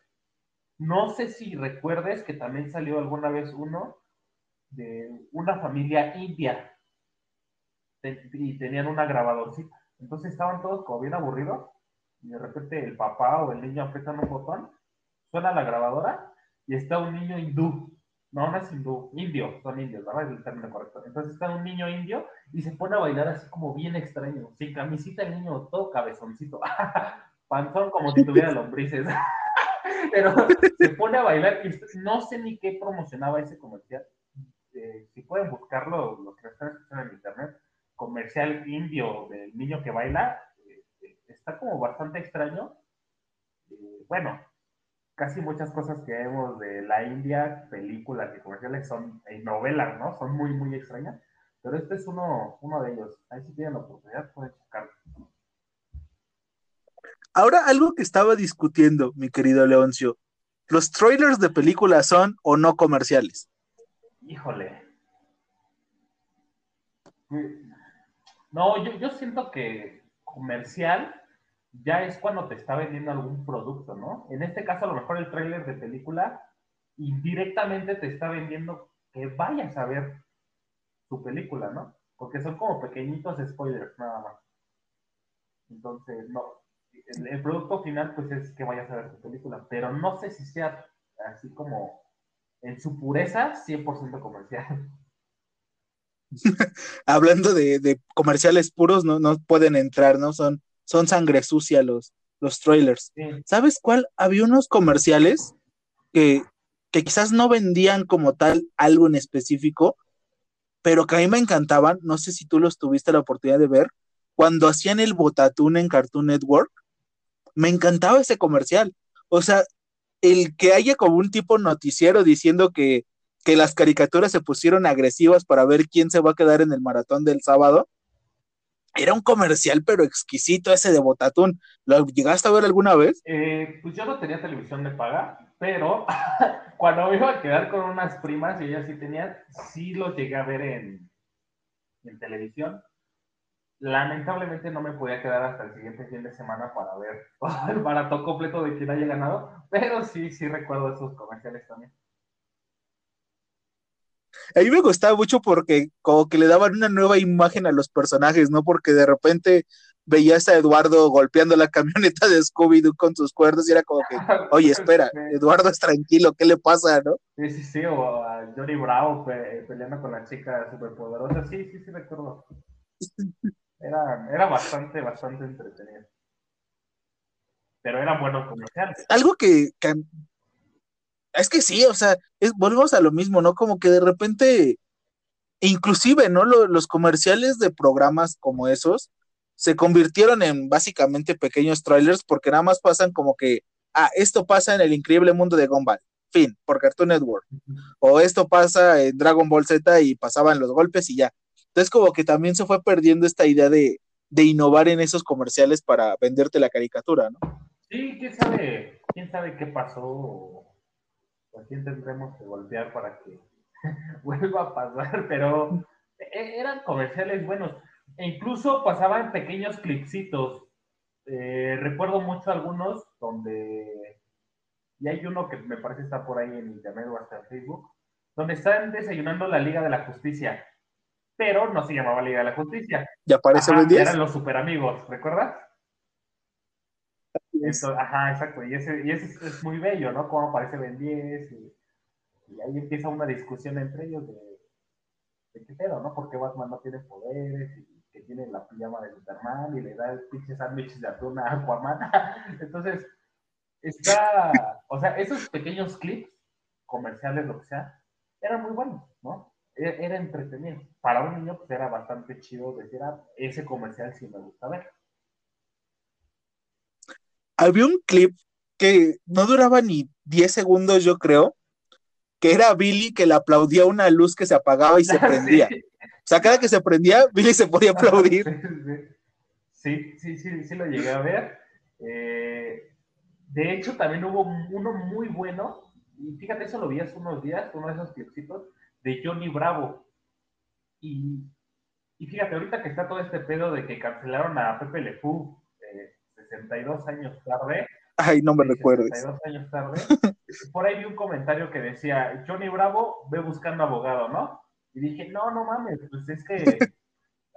No sé si recuerdes que también salió alguna vez uno de una familia india, y tenían una grabadorcita. Entonces estaban todos como bien aburridos y de repente el papá o el niño apretan un botón, suena la grabadora y está un niño hindú No, no es hindú, indio, son indios, ¿verdad? Es el término correcto. Entonces está un niño indio y se pone a bailar así como bien extraño, sin camisita el niño, todo cabezoncito, panzón como si tuviera lombrices. Pero se pone a bailar y no sé ni qué promocionaba ese comercial. Eh, si pueden buscarlo, los que están escuchando en internet, comercial indio del niño que baila, eh, está como bastante extraño. Eh, bueno, casi muchas cosas que vemos de la India, películas y comerciales son y novelas, ¿no? Son muy, muy extrañas. Pero este es uno, uno de ellos. Ahí si tienen la oportunidad pueden checarlo. Ahora, algo que estaba discutiendo, mi querido Leoncio, ¿los trailers de películas son o no comerciales? Híjole. No, yo, yo siento que comercial ya es cuando te está vendiendo algún producto, ¿no? En este caso, a lo mejor el tráiler de película indirectamente te está vendiendo que vayas a ver tu película, ¿no? Porque son como pequeñitos spoilers, nada más. Entonces, no. El, el producto final, pues es que vayas a ver tu película, pero no sé si sea así como en su pureza 100% comercial. Hablando de, de comerciales puros, no, no pueden entrar, ¿no? Son son sangre sucia los, los trailers. Sí. ¿Sabes cuál? Había unos comerciales que, que quizás no vendían como tal algo en específico, pero que a mí me encantaban. No sé si tú los tuviste la oportunidad de ver. Cuando hacían el Botatún en Cartoon Network, me encantaba ese comercial. O sea, el que haya como un tipo noticiero diciendo que, que las caricaturas se pusieron agresivas para ver quién se va a quedar en el maratón del sábado, era un comercial, pero exquisito ese de Botatún. ¿Lo llegaste a ver alguna vez? Eh, pues yo no tenía televisión de paga, pero cuando me iba a quedar con unas primas y ellas sí tenían, sí los llegué a ver en, en televisión. Lamentablemente no me podía quedar hasta el siguiente fin de semana para ver el maratón completo de quien haya ganado, pero sí, sí recuerdo esos comerciales también. A mí me gustaba mucho porque como que le daban una nueva imagen a los personajes, ¿no? Porque de repente veías a Eduardo golpeando la camioneta de Scooby-Doo con sus cuerdas y era como que, oye, espera, Eduardo es tranquilo, ¿qué le pasa, no? Sí, sí, sí, o a Johnny Bravo pe- peleando con la chica superpoderosa, sí, sí, sí recuerdo. Era, era bastante, bastante entretenido. Pero eran buenos comerciales. Algo que, que- es que sí, o sea, es- volvemos a lo mismo, ¿no? Como que de repente, inclusive, ¿no? Lo- los comerciales de programas como esos se convirtieron en básicamente pequeños trailers porque nada más pasan como que, ah, esto pasa en el increíble mundo de Gumball, fin, por Cartoon Network. O esto pasa en Dragon Ball Z y pasaban los golpes y ya. Entonces como que también se fue perdiendo esta idea de, de innovar en esos comerciales para venderte la caricatura, ¿no? Sí, quién sabe, quién sabe qué pasó a quién tendremos que golpear para que vuelva a pasar, pero e- eran comerciales buenos. E incluso pasaban pequeños clipsitos. Eh, recuerdo mucho algunos donde, y hay uno que me parece está por ahí en internet o hasta en Facebook, donde están desayunando la Liga de la Justicia, pero no se llamaba Liga de la Justicia. ¿Ya aparece Ajá, Ben 10? eran los super amigos, ¿recuerdas? Ajá, exacto. Y ese, y ese es, muy bello, ¿no? Cómo aparece Ben 10 y, ahí empieza una discusión entre ellos de, de qué pedo, ¿no? Porque Batman no tiene poderes y que tiene la pijama de Superman y le da el pinche sándwich de atún a Aquaman. Entonces, está, o sea, esos pequeños clips comerciales, lo que sea, eran muy buenos, ¿no? Era, era entretenido. Para un niño, pues era bastante chido decir, ah, ese comercial sí me gusta ver. Había un clip que no duraba ni 10 segundos, yo creo, que era Billy que le aplaudía una luz que se apagaba y se prendía. Sí. O sea, cada que se prendía, Billy se podía aplaudir. Sí, sí, sí, sí, lo llegué a ver. Eh, de hecho, también hubo uno muy bueno, y fíjate, eso lo vi hace unos días, uno de esos clipsitos, de Johnny Bravo. Y, y fíjate, ahorita que está todo este pedo de que cancelaron a Pepe Le Pew, eh, 62 años tarde, Ay, no me recuerdes. 62 años tarde. Por ahí vi un comentario que decía, Johnny Bravo ve buscando abogado, ¿no? Y dije, no, no mames, pues es que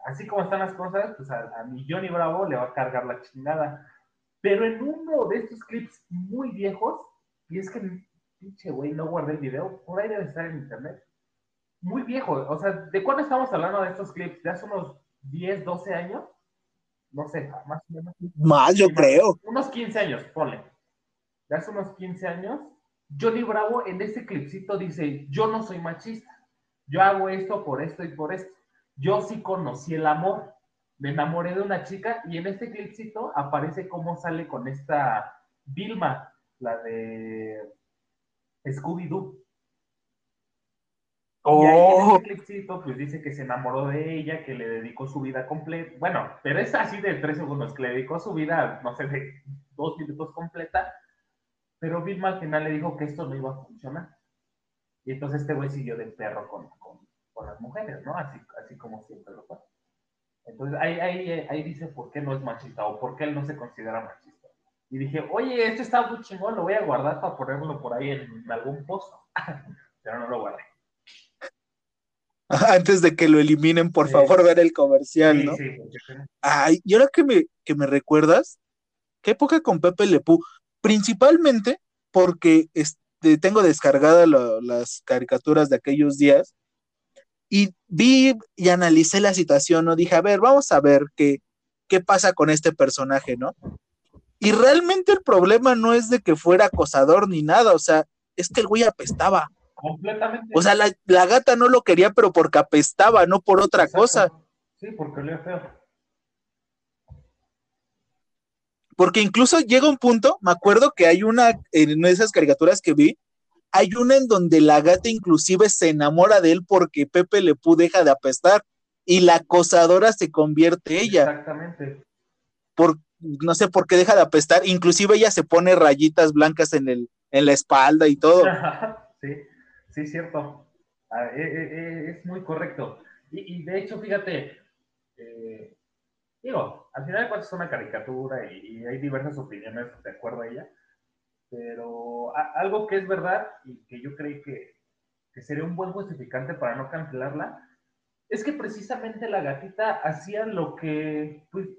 así como están las cosas, pues a, a mi Johnny Bravo le va a cargar la chingada. Pero en uno de estos clips muy viejos, y es que pinche güey, no guardé el video, por ahí debe estar en internet. Muy viejo, o sea, ¿de cuándo estamos hablando de estos clips? ¿De hace unos 10, 12 años? No sé, más o menos. Más, yo creo. Unos 15 años, ponle. De hace unos 15 años, Johnny Bravo en ese clipcito dice, yo no soy machista, yo hago esto por esto y por esto. Yo sí conocí el amor, me enamoré de una chica y en este clipcito aparece cómo sale con esta Vilma, la de Scooby-Doo. Y ahí en Oh, ese clipcito, pues dice que se enamoró de ella, que le dedicó su vida completa. Bueno, pero es así de tres segundos, que le dedicó su vida, no sé, de dos minutos completa. Pero Vilma al final le dijo que esto no iba a funcionar. Y entonces este güey siguió de perro con, con, con las mujeres, ¿no? Así, así como siempre lo fue. Entonces ahí, ahí, ahí dice por qué no es machista o por qué él no se considera machista. Y dije, oye, esto está muy chingón, lo voy a guardar para ponerlo por ahí en algún post. Pero no lo guardé. antes de que lo eliminen, por Sí. favor, ver el comercial, Sí, ¿no? sí, Ay, y ahora que me, que me recuerdas, qué época con Pepe Le Pew, principalmente porque este, tengo descargadas las caricaturas de aquellos días y vi y analicé la situación, ¿no? Dije, a ver, vamos a ver qué, qué pasa con este personaje, ¿no? Y realmente el problema no es de que fuera acosador ni nada, o sea, es que el güey apestaba. Completamente. O sea, la, la gata no lo quería, pero porque apestaba, no por otra Exacto. cosa. Sí, porque olía feo. Porque incluso llega un punto, me acuerdo que hay una, en esas caricaturas que vi, hay una en donde la gata inclusive se enamora de él porque Pepe Le deja de apestar y la acosadora se convierte ella, Exactamente. por, no sé por qué deja de apestar, inclusive ella se pone rayitas blancas en, el, en la espalda y todo. sí, sí, cierto. Ah, eh, eh, eh, es muy correcto. Y, y de hecho, fíjate, eh, digo, al final de cuentas es una caricatura y, y hay diversas opiniones de acuerdo a ella, pero a- algo que es verdad y que yo creí que, que sería un buen justificante para no cancelarla, es que precisamente la gatita hacía lo que, pues,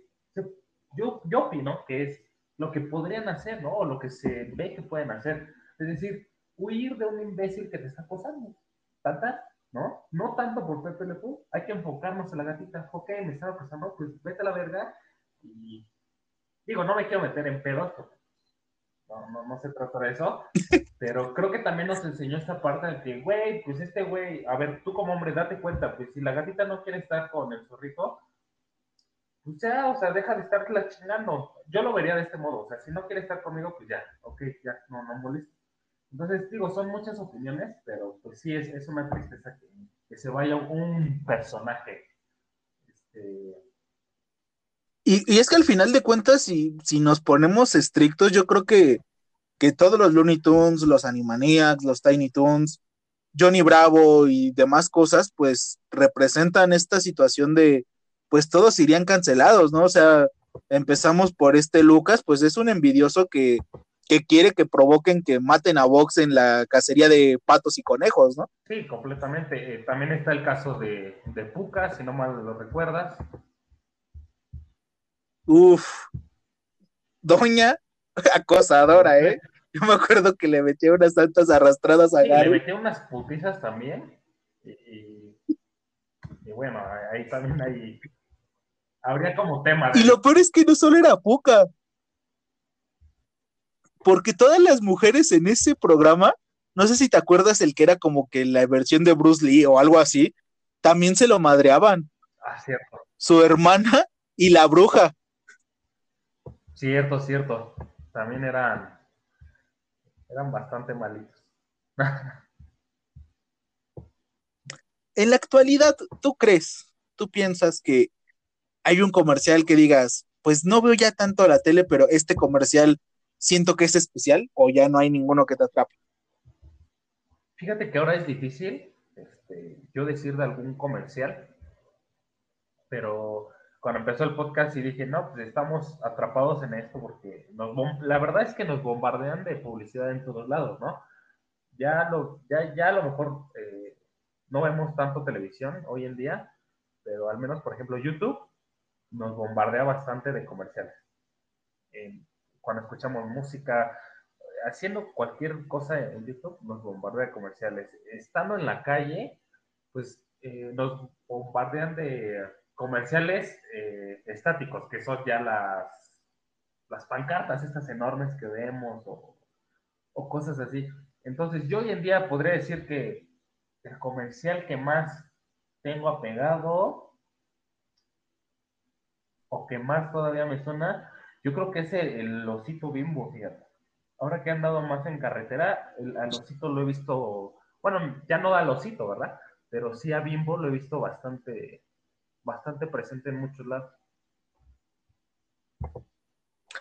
yo, yo opino que es lo que podrían hacer, ¿no? O lo que se ve que pueden hacer. Es decir, huir de un imbécil que te está acosando. Tanta, ¿no? No tanto por Pepe Le Pew, hay que enfocarnos en la gatita. Ok, me estaba acosando, pues vete a la verga. Y digo, no me quiero meter en pedos, porque no, no, no se trata de eso. Pero creo que también nos enseñó esta parte de que, güey, pues este güey, a ver, tú como hombre, date cuenta, pues si la gatita no quiere estar con el zorrito, pues ya, o sea, deja de estarla chingando. Yo lo vería de este modo, o sea, si no quiere estar conmigo, pues ya, ok, ya, no, no molesta. Entonces, digo, son muchas opiniones, pero pues sí, es, es una tristeza que, que se vaya un personaje. Este, Y, y es que al final de cuentas, si, si nos ponemos estrictos, yo creo que, que todos los Looney Tunes, los Animaniacs, los Tiny Toons, Johnny Bravo y demás cosas, pues representan esta situación de, pues todos irían cancelados, ¿no? O sea, empezamos por este Lucas, pues es un envidioso que, que quiere que provoquen que maten a Vox en la cacería de patos y conejos, ¿no? sí, completamente. Eh, también está el caso de, de Puka, si no mal lo recuerdas. Uf, doña acosadora, ¿eh? Yo me acuerdo que le metía unas tantas arrastradas a Sí, le Gary. metió unas putizas también. Y, y- y bueno, ahí también hay. Habría como tema. de- Y lo peor es que no solo era Puka. Porque todas las mujeres en ese programa, no sé si te acuerdas el que era como que la versión de Bruce Lee o algo así, también se lo madreaban. Ah, cierto. Su hermana y la bruja. Cierto, cierto. También eran. Eran bastante malitos. En la actualidad, ¿tú crees, tú piensas que hay un comercial que digas, pues no veo ya tanto la tele, pero este comercial siento que es especial o ya no hay ninguno que te atrape? Fíjate que ahora es difícil este, yo decir de algún comercial, pero cuando empezó el podcast y dije, no, pues estamos atrapados en esto porque nos la verdad es que nos bombardean de publicidad en todos lados, ¿no? Ya, lo, ya, ya a lo mejor eh, no vemos tanto televisión hoy en día, pero al menos, por ejemplo, YouTube nos bombardea bastante de comerciales. Cuando escuchamos música, haciendo cualquier cosa en YouTube nos bombardea de comerciales. Estando en la calle, pues eh, nos bombardean de comerciales eh, estáticos, que son ya las, las pancartas estas enormes que vemos o, o cosas así. Entonces, yo hoy en día podría decir que el comercial que más tengo apegado o que más todavía me suena, yo creo que es el, el osito bimbo, fíjate. Ahora que he andado más en carretera, el, al osito lo he visto, bueno, ya no al osito, ¿verdad? Pero sí a bimbo lo he visto bastante, bastante presente en muchos lados.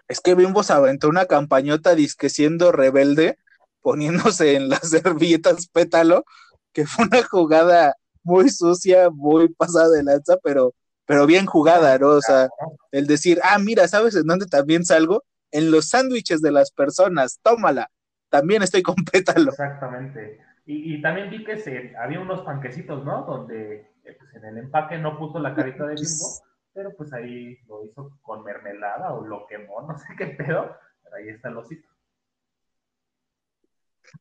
Es que Bimbo se aventó una campañota disque siendo rebelde, poniéndose en las servilletas pétalo, que fue una jugada muy sucia, muy pasada de lanza, pero, pero bien jugada, ¿no? O sea, el decir, ah, mira, ¿sabes en dónde también salgo? En los sándwiches de las personas, tómala. También estoy con pétalo. Exactamente. Y, y también vi que se, había unos panquecitos, ¿no? Donde eh, pues en el empaque no puso la carita de bimbo, pero pues ahí lo hizo con mermelada o lo quemó, no sé qué pedo, pero ahí está el osito.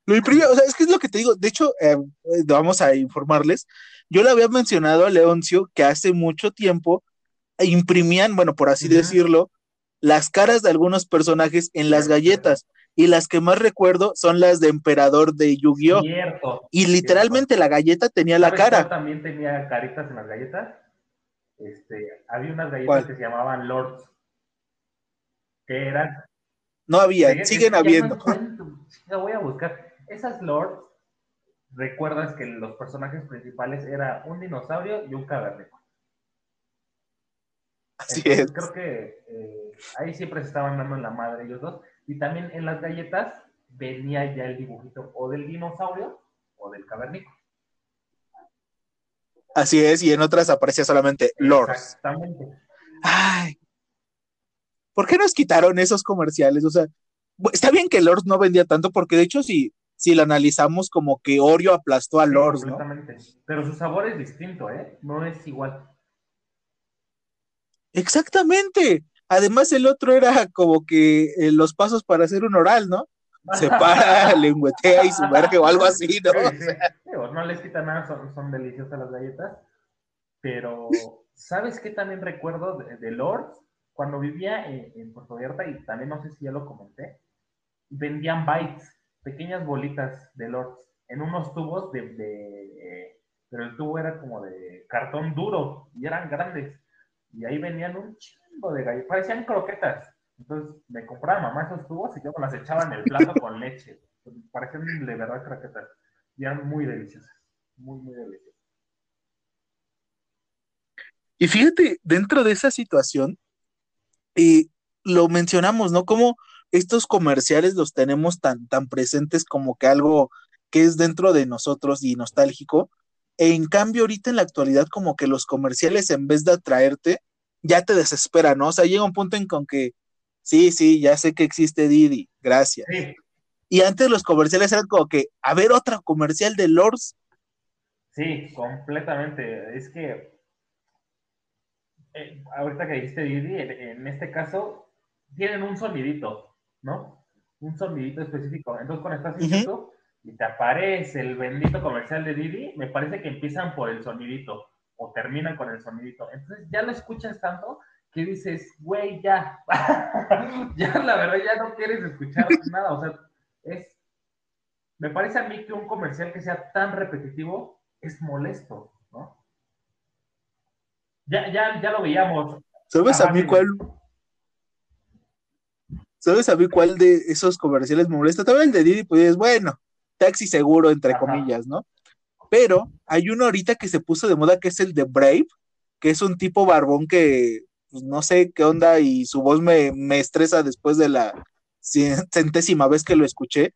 Lo imprimió, o sea, es que es lo que te digo. De hecho, eh, eh, vamos a informarles. Yo le había mencionado a Leoncio que hace mucho tiempo imprimían, bueno, por así decirlo, las caras de algunos personajes en las galletas. Y las que más recuerdo son las de Emperador de Yu-Gi-Oh! Y literalmente la galleta tenía la ¿Sabes cuál cara. también tenía caritas en las galletas? Este, había unas galletas ¿Cuál? que se llamaban Lords, que eran No había, siguen habiendo. no chinga, voy a buscar. Esas lords, recuerdas que los personajes principales era un dinosaurio y un cavernícola. Así Entonces, es. creo que eh, ahí siempre se estaban dando en la madre ellos dos. Y también en las galletas venía ya el dibujito o del dinosaurio o del cavernícola. Así es, y en otras aparecía solamente Lords. Exactamente. Ay, ¿por qué nos quitaron esos comerciales? O sea, está bien que Lords no vendía tanto, porque de hecho, si, si lo analizamos, como que Oreo aplastó a Sí, Lords, ¿no? completamente. Pero su sabor es distinto, ¿eh? No es igual. Exactamente. Además, el otro era como que eh, los pasos para hacer un oral, ¿no? Se para, lengüetea y sumerge o algo así, ¿no? Sí, sí. Digo, no les quita nada, son, son deliciosas las galletas. Pero, ¿sabes qué también recuerdo de, de Lords? Cuando vivía en, en Puerto Vallarta, y también no sé si ya lo comenté, vendían bites, pequeñas bolitas de Lords, en unos tubos de, de- pero el tubo era como de cartón duro y eran grandes. Y ahí venían un chingo de galletas, parecían croquetas. Entonces me compraba mamá esos tubos y yo me las echaba en el plato con leche. Parecían de verdad croquetas. Y eran muy deliciosas. Muy, muy deliciosas. Y fíjate, dentro de esa situación, eh, lo mencionamos, ¿no? Como estos comerciales los tenemos tan, tan presentes como que algo que es dentro de nosotros y nostálgico. En cambio, ahorita en la actualidad, como que los comerciales, en vez de atraerte, ya te desesperan, ¿no? O sea, llega un punto en con que, sí, sí, ya sé que existe Didi, gracias. Sí, Y antes los comerciales eran como que, a ver, otra comercial de Lords. sí, completamente. Es que eh, ahorita que dijiste Didi, en, en este caso tienen un sonidito, ¿no? Un sonidito específico. Entonces, cuando estás en. YouTube y te aparece el bendito comercial de Didi, me parece que empiezan por el sonidito o terminan con el sonidito. Entonces, ya lo escuchas tanto que dices, güey, ya. ya, la verdad, ya no quieres escuchar nada. O sea, es. Me parece a mí que un comercial que sea tan repetitivo es molesto, ¿no? Ya, ya, ya lo veíamos. ¿Sabes a mí cuál? ¿Sabes a mí cuál de esos comerciales me molesta? También el de Didi, pues es bueno, taxi seguro, entre Ajá. comillas, ¿no? Pero hay uno ahorita que se puso de moda que es el de Brave, que es un tipo barbón que pues, no sé qué onda y su voz me, me estresa después de la centésima vez que lo escuché.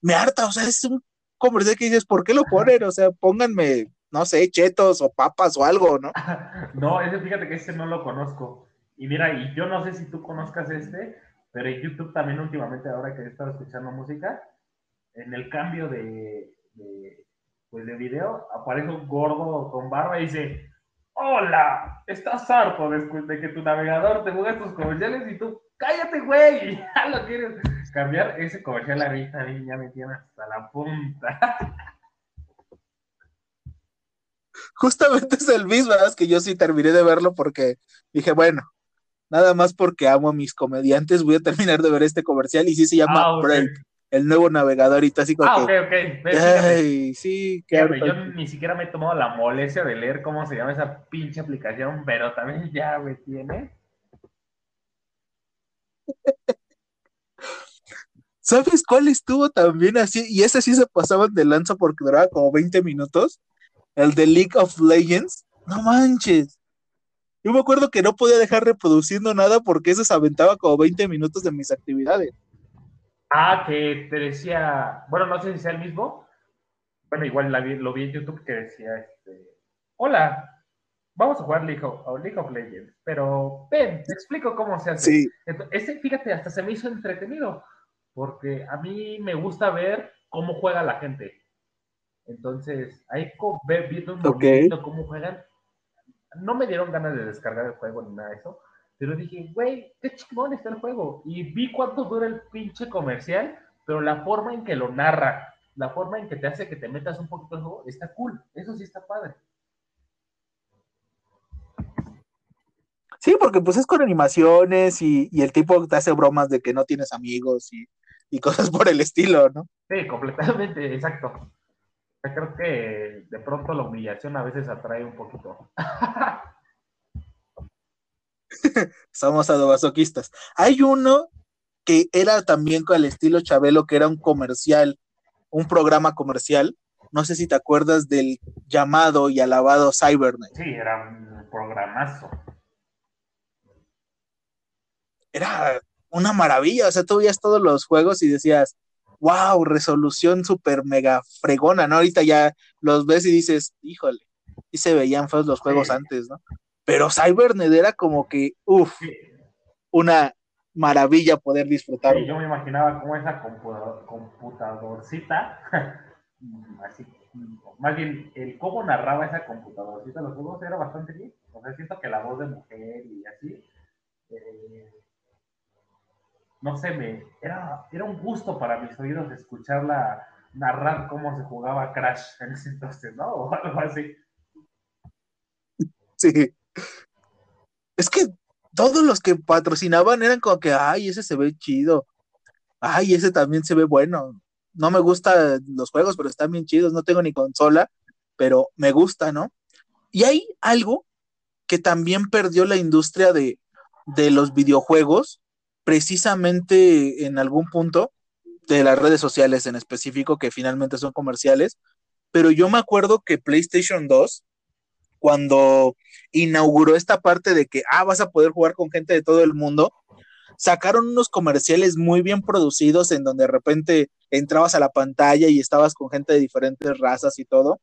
Me harta, o sea, es un comercial que dices, ¿por qué lo ponen? O sea, pónganme, no sé, chetos o papas o algo, ¿no? No, ese fíjate que ese no lo conozco. Y mira, y yo no sé si tú conozcas este, pero en YouTube también últimamente, ahora que he estado escuchando música, en el cambio de, pues de video, aparece un gordo con barba y dice, hola, estás harto de, que tu navegador te ponga estos comerciales y tú, cállate, güey, ya lo quieres. cambiar ese comercial a mí ya me tiene hasta la punta. Justamente es el mismo, ¿verdad? es que yo sí terminé de verlo porque dije, bueno, nada más porque amo a mis comediantes, voy a terminar de ver este comercial y sí se llama Ah, ok. El nuevo navegador y todo así como Ah, ok, que, ok. Ay, sí, qué harto. yo ni siquiera me he tomado la molestia de leer cómo se llama esa pinche aplicación, pero también ya me tiene. ¿Sabes cuál estuvo también así? Y ese sí se pasaban de lanza porque duraba como 20 minutos. El de League of Legends. No manches. Yo me acuerdo que no podía dejar reproduciendo nada porque eso se aventaba como 20 minutos de mis actividades. Ah, que te decía, bueno, no sé si sea el mismo. Bueno, igual la vi- lo vi en YouTube que decía, este, hola, vamos a jugar League of, League of Legends, pero ven, te explico cómo se hace. Sí, Ese, fíjate, hasta se me hizo entretenido, porque a mí me gusta ver cómo juega la gente. Entonces, ahí viendo un Ok. momentito cómo juegan, no me dieron ganas de descargar el juego ni nada de eso, pero dije, güey, qué chingón está el juego. Y vi cuánto dura el pinche comercial, pero la forma en que lo narra, la forma en que te hace que te metas un poquito en el juego, está cool. Eso sí está padre. sí, porque pues es con animaciones y, y el tipo te hace bromas de que no tienes amigos y, y cosas por el estilo, ¿no? Sí, completamente, exacto. Creo que de pronto la humillación a veces atrae un poquito. Somos adobazoquistas. Hay uno que era también con el estilo Chabelo, que era un comercial, un programa comercial. No sé si te acuerdas del llamado y alabado Cybernet. Sí, era un programazo. Era una maravilla. O sea, tú veías todos los juegos y decías, wow, resolución súper mega fregona, ¿no? Ahorita ya los ves y dices, híjole, y se veían feos los juegos Sí. antes, ¿no? Pero Cybernet era como que, uff, una maravilla poder disfrutarlo. sí, yo me imaginaba como esa compu- computadorcita, así, más bien el cómo narraba esa computadorcita los juegos era bastante bien. O sea, siento que la voz de mujer y así, eh, no sé, me, era, era un gusto para mis oídos escucharla narrar cómo se jugaba Crash en ese entonces, ¿no? O algo así. Sí. Es que todos los que patrocinaban eran como que, ay, ese se ve chido. Ay, ese también se ve bueno. No me gustan los juegos, pero están bien chidos. No tengo ni consola, pero me gusta, ¿no? Y hay algo que también perdió la industria de, de los videojuegos, precisamente en algún punto de las redes sociales en específico, que finalmente son comerciales. Pero yo me acuerdo que PlayStation 2, cuando inauguró esta parte de que, ah, vas a poder jugar con gente de todo el mundo, sacaron unos comerciales muy bien producidos en donde de repente entrabas a la pantalla y estabas con gente de diferentes razas y todo.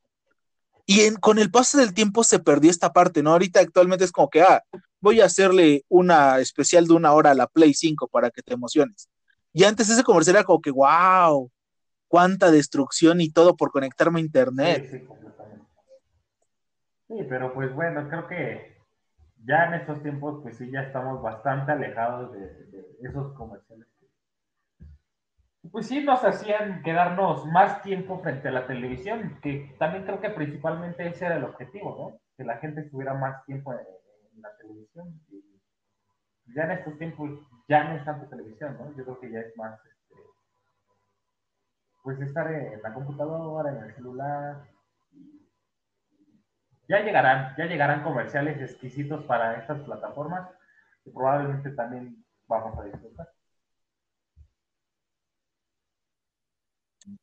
Y en, con el paso del tiempo se perdió esta parte, ¿no? Ahorita actualmente es como que, ah, voy a hacerle una especial de una hora a la Play 5 para que te emociones. Y antes ese comercial era como que, wow, cuánta destrucción y todo por conectarme a internet. Sí, sí, completamente. Sí, pero pues bueno, creo que ya en estos tiempos, pues sí, ya estamos bastante alejados de, de esos comerciales. Pues sí, nos hacían quedarnos más tiempo frente a la televisión, que también creo que principalmente ese era el objetivo, ¿no? Que la gente estuviera más tiempo en, en la televisión. Y ya en estos tiempos ya no es tanto televisión, ¿no? Yo creo que ya es más, este, pues estar en la computadora, en el celular. Ya llegarán, ya llegarán comerciales exquisitos para estas plataformas que probablemente también vamos a disfrutar.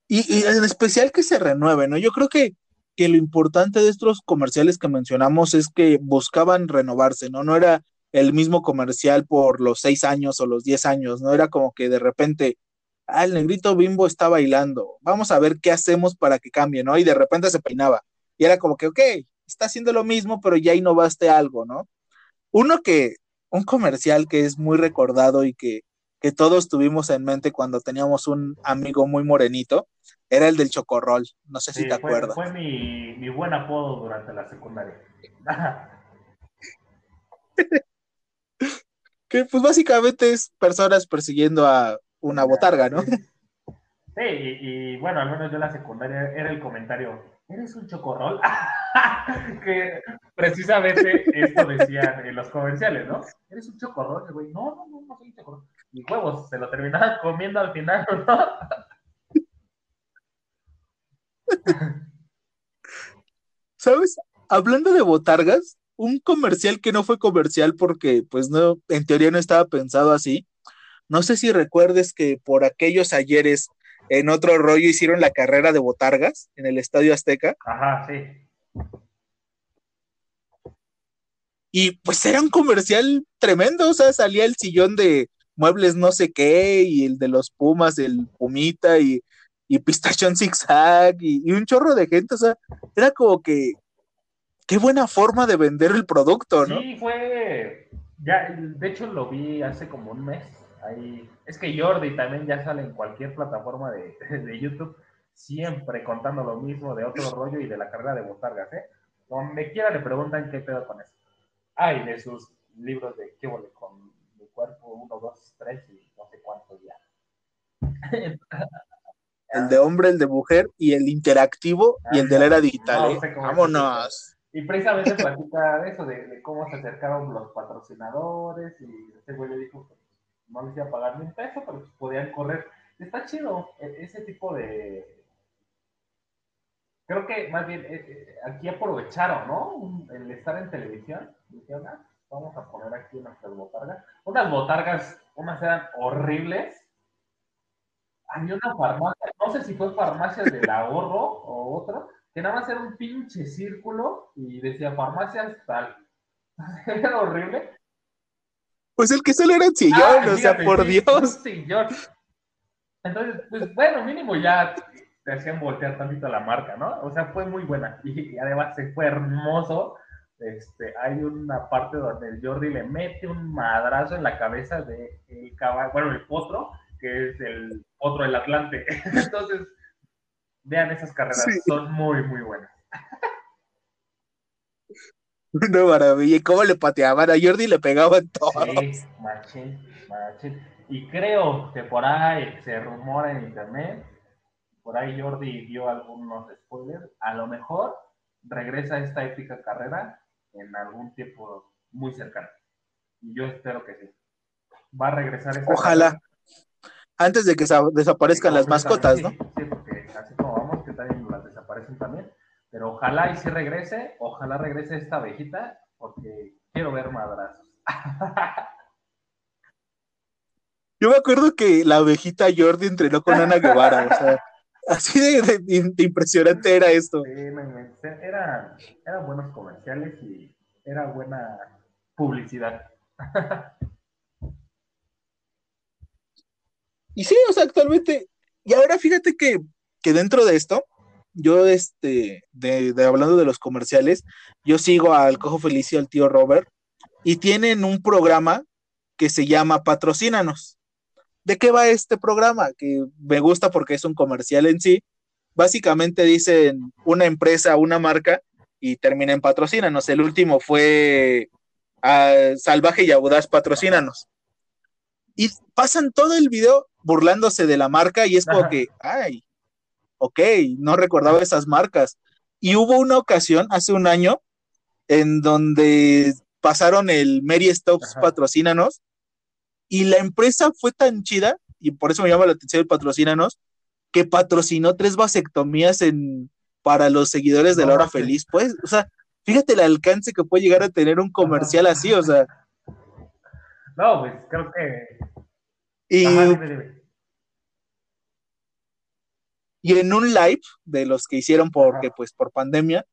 Y, y en especial que se renueve, ¿no? Yo creo que, que lo importante de estos comerciales que mencionamos es que buscaban renovarse, ¿no? No era el mismo comercial por los seis años o los diez años, ¿no? Era como que de repente, ah, el negrito bimbo está bailando, vamos a ver qué hacemos para que cambie, ¿no? Y de repente se peinaba. Y era como que, ok, está haciendo lo mismo, pero ya innovaste algo, ¿no? Uno que, un comercial que es muy recordado y que, que todos tuvimos en mente cuando teníamos un amigo muy morenito, era el del chocorrol. No sé si te fue, acuerdas. fue mi, mi buen apodo durante la secundaria. Que pues básicamente es personas persiguiendo a, una botarga, ¿no? Sí, y, y, bueno, al menos yo en la secundaria era el comentario, ¿eres un chocorrol? que precisamente esto decían en los comerciales, ¿no? ¿Eres un chocorrol? güey, no, no, no, no soy un chocorrol. Y huevos, se lo terminaban comiendo al final, ¿no? ¿Sabes? Hablando de botargas, un comercial que no fue comercial porque, pues, no, en teoría no estaba pensado así. No sé si recuerdes que por aquellos ayeres en otro rollo hicieron la carrera de botargas en el Estadio Azteca. Ajá, sí. Y pues era un comercial tremendo, o sea, salía el sillón de muebles no sé qué, y el de los Pumas, el Pumita, y, y Pistachón Zigzag, y, y un chorro de gente, o sea, era como que, qué buena forma de vender el producto, ¿no? Sí, fue, ya, de hecho lo vi hace como un mes, ahí, es que Jordi también ya sale en cualquier plataforma de, de YouTube, siempre contando lo mismo de otro rollo y de la carrera de botargas, ¿eh? Donde quiera le preguntan qué pedo con eso. Ay, de sus libros de qué con cuerpo, uno, dos, tres y no sé cuántos ya. el de hombre, el de mujer y el interactivo y el de la era digital. No ¿eh? sé Vámonos. Y precisamente platica de eso, de, de cómo se acercaron los patrocinadores y este güey le dijo que no les iba a pagar ni un peso, pero pues podían correr. Está chido e- ese tipo de... Creo que más bien eh, eh, aquí aprovecharon, ¿no? El estar en televisión. Dijeron, ah, vamos a poner aquí nuestras botargas. Unas botargas, unas eran horribles. Había una farmacia, no sé si fue farmacia del ahorro o otro, que nada más era un pinche círculo y decía farmacias tal. Era horrible. Pues el que solo era un sillón, Ah, o sea, por sí, Dios. un sillón. Entonces, pues bueno, mínimo ya te hacían voltear tantito la marca, ¿no? O sea, fue muy buena. Y, y además se fue hermoso. Este, hay una parte donde el Jordi le mete un madrazo en la cabeza de el caballo, bueno, el potro, que es el potro del Atlante. Entonces, vean esas carreras, Sí. son muy, muy buenas. Una maravilla. ¿Y cómo le pateaban? A Jordi le pegaban todo. Sí, machín, machín. Y creo que por ahí se rumora en internet, por ahí Jordi dio algunos spoilers, a lo mejor regresa esta épica carrera en algún tiempo muy cercano. Y yo espero que sí. Va a regresar esta Ojalá. Antes de que sa- desaparezcan las mascotas, ¿no? Sí, sí, porque así como vamos, que también las desaparecen también. Pero ojalá y si regrese, ojalá regrese esta abejita, porque quiero ver madrazos. Yo me acuerdo que la abejita Jordi entrenó con Ana Guevara, o sea, así de, de- de impresionante era esto. Sí. Era, eran buenos comerciales y era buena publicidad. Y sí, o sea, actualmente, y ahora fíjate que, que dentro de esto, yo, este, de, de hablando de los comerciales, yo sigo al Cojo Feliz y al tío Robert, y tienen un programa que se llama Patrocínanos. ¿De qué va este programa? Que me gusta porque es un comercial en sí. Básicamente dicen una empresa, una marca, y termina en Patrocínanos. El último fue ah, Salvaje y Audaz Patrocínanos. Y pasan todo el video burlándose de la marca y es como Ajá. que, ay, ok, no recordaba esas marcas. Y hubo una ocasión, hace un año, en donde pasaron el Mary Stokes Ajá. Patrocínanos y la empresa fue tan chida, y por eso me llama la atención el Patrocínanos, que patrocinó tres vasectomías en, para los seguidores de la hora feliz. Pues, o sea, fíjate el alcance que puede llegar a tener un comercial así, o sea, No, pues creo que. y Ajá, dime, dime. Y en un live de los que hicieron porque, Ajá. pues, por pandemia,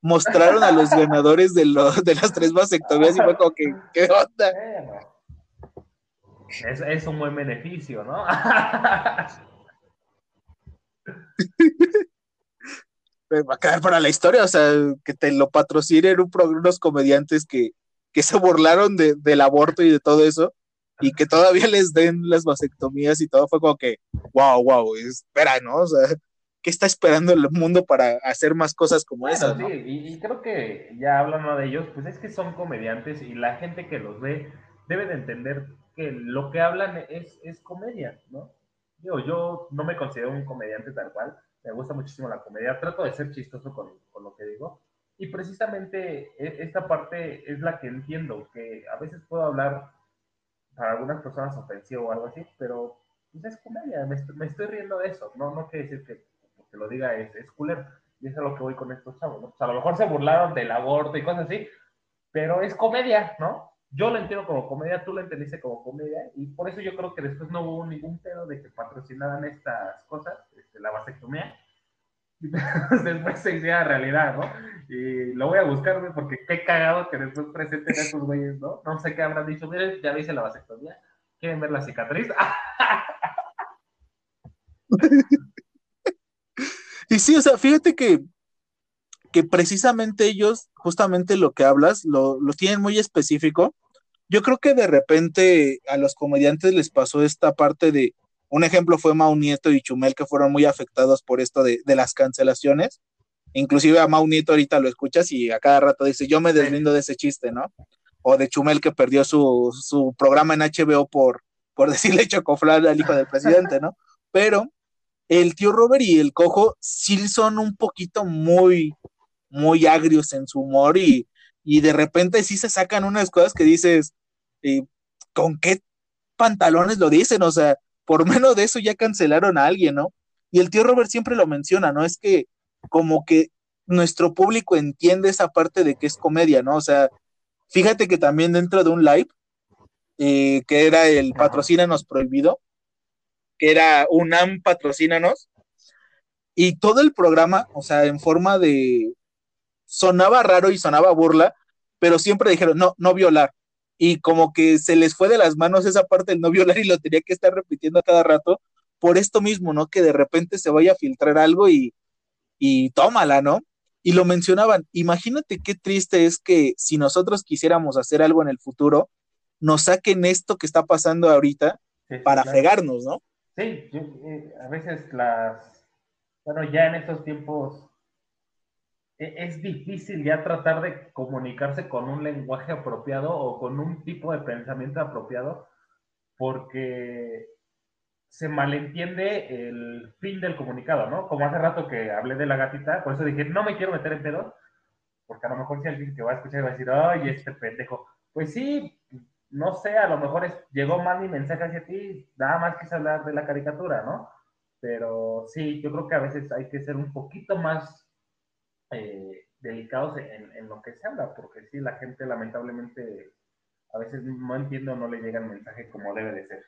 mostraron a los ganadores de, lo- de las tres vasectomías y fue como que, ¿qué onda? Es, es un buen beneficio, ¿no? Me va a quedar para la historia, o sea, que te lo patrocinen un unos comediantes que, que se burlaron de- del aborto y de todo eso, y que todavía les den las vasectomías y todo, fue como que, wow, wow, espera, ¿no? O sea, ¿qué está esperando el mundo para hacer más cosas como Bueno, esas, sí, no? y, y creo que ya hablando de ellos, pues es que son comediantes y la gente que los ve debe de entender que lo que hablan es, es comedia, ¿no? Digo, yo no me considero un comediante tal cual, me gusta muchísimo la comedia, trato de ser chistoso con, con lo que digo, y precisamente e, esta parte es la que entiendo, que a veces puedo hablar para algunas personas ofensivo o algo así, pero pues, es comedia, me, me estoy riendo de eso, no, no quiere decir que, que lo diga es, es culero, y eso es a lo que voy con estos chavos, ¿no? O sea, a lo mejor se burlaron del aborto y cosas así, pero es comedia, ¿no? Yo lo entiendo como comedia, tú lo entendiste como comedia, y por eso yo creo que después no hubo ningún pedo de que patrocinaran estas cosas, este, la vasectomía, después se hiciera realidad, ¿no? Y lo voy a buscar, güey, porque qué cagado que después presenten a estos güeyes, ¿no? No sé qué habrán dicho, miren, ya hice la vasectomía, ¿quieren ver la cicatriz? Y sí, o sea, fíjate que, que precisamente ellos, justamente lo que hablas, lo, lo tienen muy específico. Yo creo que de repente a los comediantes les pasó esta parte de, un ejemplo fue Mau Nieto y Chumel que fueron muy afectados por esto de, de las cancelaciones. Inclusive a Mau Nieto ahorita lo escuchas y a cada rato dice, yo me deslindo de ese chiste, ¿no? O de Chumel que perdió su, su programa en HBO por, por decirle chocoflán al hijo del presidente, ¿no? Pero el tío Robert y el cojo sí son un poquito muy, muy agrios en su humor y, y de repente sí se sacan unas cosas que dices, eh, ¿con qué pantalones lo dicen? O sea, por menos de eso ya cancelaron a alguien, ¿no? Y el tío Robert siempre lo menciona, ¿no? Es que como que nuestro público entiende esa parte de que es comedia, ¿no? O sea, fíjate que también dentro de un live, eh, que era el patrocínanos prohibido, que era UNAM patrocínanos, y todo el programa, o sea, en forma de, sonaba raro y sonaba burla, pero siempre dijeron, no, no violar. Y como que se les fue de las manos esa parte del no violar y lo tenía que estar repitiendo a cada rato, por esto mismo, ¿no? Que de repente se vaya a filtrar algo y, y tómala, ¿no? Y lo mencionaban, imagínate qué triste es que si nosotros quisiéramos hacer algo en el futuro, nos saquen esto que está pasando ahorita Sí, para claro. fregarnos, ¿no? Sí, yo, eh, a veces las, bueno, ya en estos tiempos es difícil ya tratar de comunicarse con un lenguaje apropiado o con un tipo de pensamiento apropiado porque se malentiende el fin del comunicado, ¿no? Como hace rato que hablé de la gatita, por eso dije, no me quiero meter en pedos, porque a lo mejor si alguien que va a escuchar va a decir, ay, este pendejo. Pues sí, no sé, a lo mejor es- llegó mal mi mensaje hacia ti, nada más quise hablar de la caricatura, ¿no? Pero sí, yo creo que a veces hay que ser un poquito más eh, delicados en, en lo que se habla, porque sí, la gente lamentablemente a veces no entiende o no le llega el mensaje como debe de ser.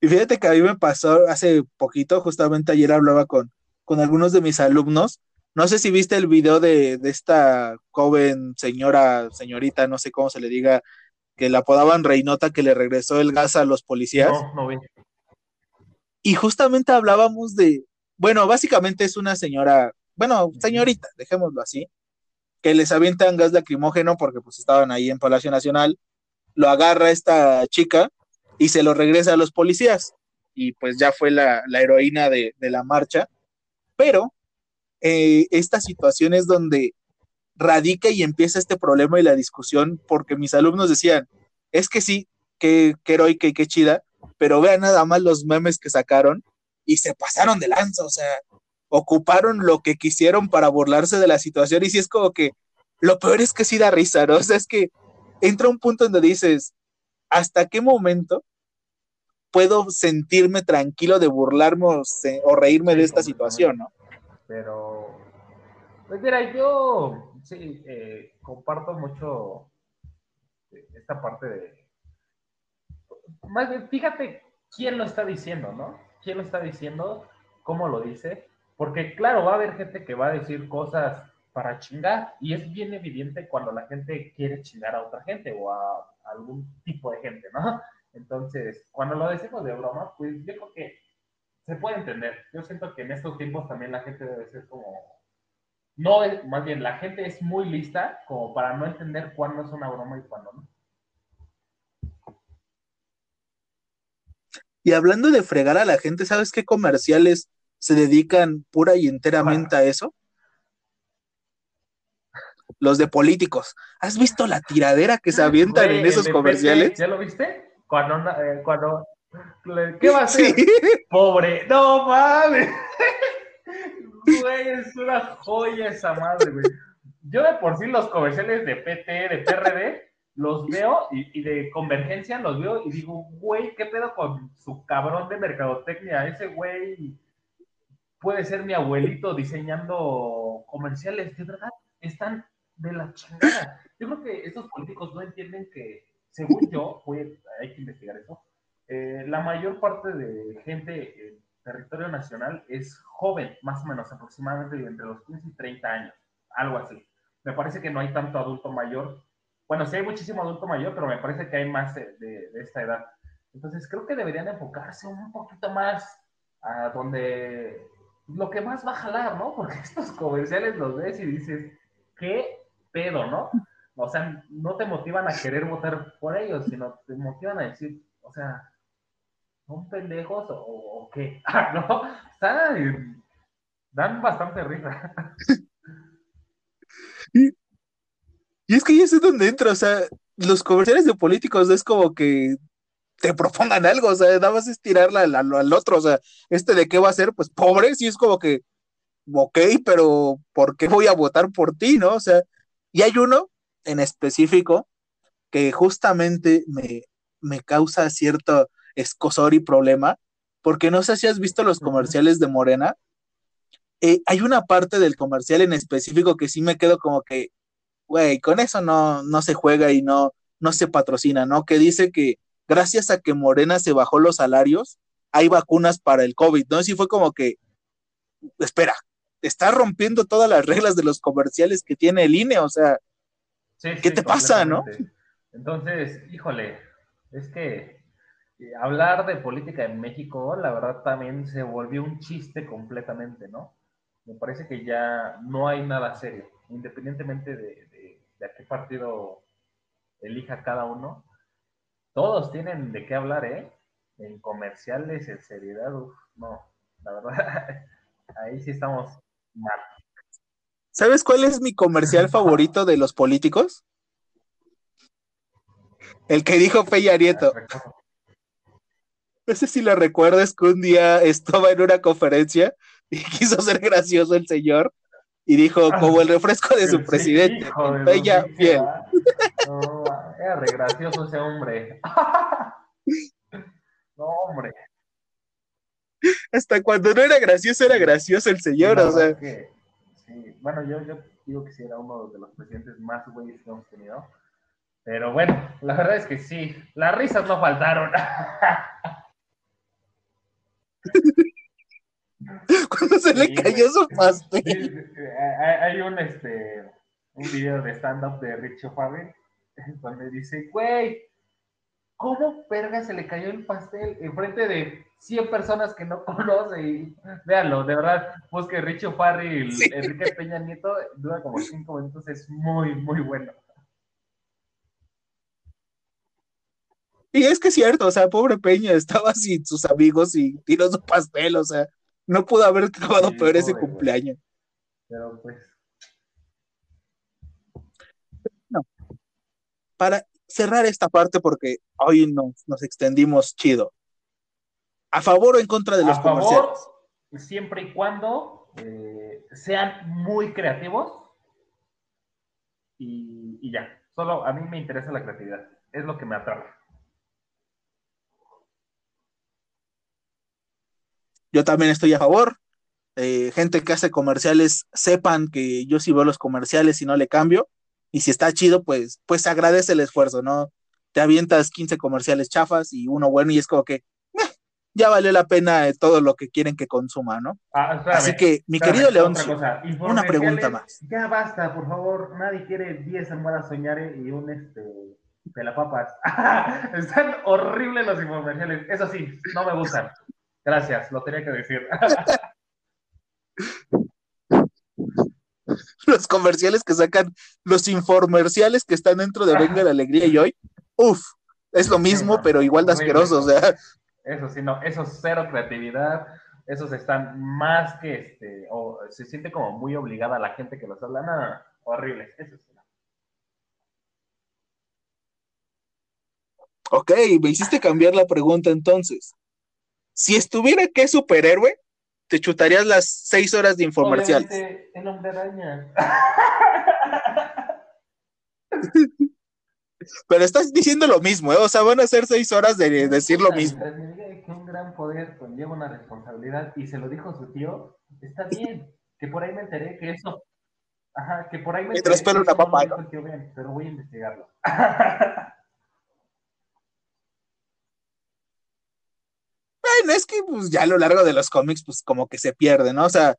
Y fíjate que a mí me pasó hace poquito, justamente ayer hablaba con, con algunos de mis alumnos. No sé si viste el video de, de esta joven señora, señorita, no sé cómo se le diga, que la apodaban Reinota, que le regresó el gas a los policías. No, no vi. Y justamente hablábamos de, bueno, básicamente es una señora, bueno, señorita, dejémoslo así, que les avientan gas lacrimógeno porque pues estaban ahí en Palacio Nacional, lo agarra esta chica y se lo regresa a los policías. Y pues ya fue la, la heroína de, de, la marcha. Pero eh, esta situación es donde radica y empieza este problema y la discusión, porque mis alumnos decían, es que sí, qué, qué heroica y qué chida, pero vean nada más los memes que sacaron y se pasaron de lanza, o sea, ocuparon lo que quisieron para burlarse de la situación y sí es como que lo peor es que sí da risa, ¿no? O sea, es que entra un punto donde dices, ¿hasta qué momento puedo sentirme tranquilo de burlarme o, reírme de esta situación, ¿no? Pero, pues mira, yo sí eh, comparto mucho esta parte de. Más bien, fíjate quién lo está diciendo, ¿no? ¿Quién lo está diciendo? ¿Cómo lo dice? Porque, claro, va a haber gente que va a decir cosas para chingar y es bien evidente cuando la gente quiere chingar a otra gente o a algún tipo de gente, ¿no? Entonces, cuando lo decimos de broma, pues yo creo que se puede entender. Yo siento que en estos tiempos también la gente debe ser como, no más bien, la gente es muy lista como para no entender cuándo es una broma y cuándo no. Y hablando de fregar a la gente, ¿sabes qué comerciales se dedican pura y enteramente a eso? los de políticos. ¿Has visto la tiradera que se avientan Güey, en esos comerciales? PT, ¿Ya lo viste? Cuando, eh, cuando ¿qué va a hacer? Sí. Pobre, no mames. Güey, es una joya esa madre, güey. Yo de por sí los comerciales de PT, de PRD, los veo y, de Convergencia los veo y digo, güey, ¿qué pedo con su cabrón de mercadotecnia? Ese güey puede ser mi abuelito diseñando comerciales, de verdad, están de la chingada. Yo creo que estos políticos no entienden que, según yo, hay que investigar eso, eh, la mayor parte de gente en territorio nacional es joven, más o menos, aproximadamente entre los 15 y 30 años, algo así. Me parece que no hay tanto adulto mayor. Bueno, sí hay muchísimo adulto mayor, pero me parece que hay más de, de- de esta edad. Entonces creo que deberían enfocarse un poquito más a donde lo que más va a jalar, ¿no? Porque estos comerciales los ves y dices, ¿qué pedo, no? O sea, no te motivan a querer votar por ellos, sino te motivan a decir, o sea, ¿son pendejos o, o qué? Ah, ¿No? O sea, dan bastante risa. es que ya sé dónde entra, o sea, los comerciales de políticos es como que te propongan algo, o sea, nada más es tirarla al, otro, o sea, este de qué va a ser, pues pobre, sí es como que, ok, pero ¿por qué voy a votar por ti, no? O sea, y hay uno en específico que justamente me, me causa cierto escosor y problema, porque no sé si has visto los comerciales de Morena, eh, hay una parte del comercial en específico que sí me quedo como que, güey, con eso no, no se juega y no, no se patrocina, ¿no? Que dice que gracias a que Morena se bajó los salarios, hay vacunas para el COVID, ¿no? Sí fue como que, espera, está rompiendo todas las reglas de los comerciales que tiene el INE, o sea, Sí, ¿Qué sí, te pasa, no? Entonces, híjole, es que eh, hablar de política en México, la verdad, también se volvió un chiste completamente, ¿no? Me parece que ya no hay nada serio, independientemente de, de- a qué partido elija cada uno. Todos tienen de qué hablar, ¿eh? En comerciales, en seriedad, uf, no, la verdad, ahí sí estamos mal. ¿sabes cuál es mi comercial favorito de los políticos? El que dijo Peña Nieto. No sé si lo recuerdas que un día estaba en una conferencia y quiso ser gracioso el señor y dijo, como el refresco de su Sí, presidente, de pinche fiel. madre. No, era re gracioso ese hombre. No, hombre. Hasta cuando no era gracioso, era gracioso el señor, o sea, que, sí, bueno, yo, yo digo que sí era uno de los presidentes más güeyes que hemos tenido. Pero bueno, la verdad es que sí, las risas no faltaron. cuando se le Sí, cayó su Sí, pastel. hay hay un, este, un video de stand-up de Richo Farrell donde dice, güey, ¿cómo verga se le cayó el pastel enfrente de 100 personas que no conoce? Y véanlo, de verdad, busque Richo Farrell, Sí. Enrique Peña Nieto, dura como 5 minutos, es muy, muy bueno. Y es que es cierto, o sea, pobre Peña estaba sin sus amigos y tiró su pastel, o sea, no pudo haber acabado Sí, peor ese cumpleaños. Pero pues, Para cerrar esta parte, porque hoy nos, nos extendimos chido. ¿A favor o en contra de los a favor, comerciales? siempre y cuando eh, sean muy creativos y, y ya. Solo a mí me interesa la creatividad. Es lo que me atrae. Yo también estoy a favor. Eh, gente que hace comerciales, sepan que yo sí veo los comerciales y no le cambio. Y si está chido, pues, pues agradece el esfuerzo, ¿no? Te avientas 15 comerciales chafas y uno bueno y es como que eh, ya valió la pena eh, todo lo que quieren que consuma, ¿no? Ah, Así que, mi querido León, una pregunta más. Ya basta, por favor. Nadie quiere 10 almohadas soñare y un este pelapapas. Están horribles los infomerciales. Eso sí, no me gustan. Gracias, lo tenía que decir. los comerciales que sacan, los informerciales que están dentro de Venga la Alegría y hoy, uff, es lo mismo, pero igual de asqueroso, o sea. Eso sí, no, eso cero creatividad, esos están más que, este, se siente como muy obligada la gente que los habla, no, no, horribles, eso sí. Ok, me hiciste cambiar la pregunta entonces. Si estuviera qué superhéroe, te chutarías las seis horas de hombre araña. Pero estás diciendo lo mismo, ¿eh? O sea, van a ser seis horas de decir lo mismo. Mientras que un gran poder conlleva una responsabilidad y se lo dijo su tío, está bien. Que por ahí me enteré que eso. Ajá, que por ahí me Mientras enteré que pela una papa, pero voy a investigarlo. Bueno, es que pues ya a lo largo de los cómics, pues como que se pierde, ¿no? O sea,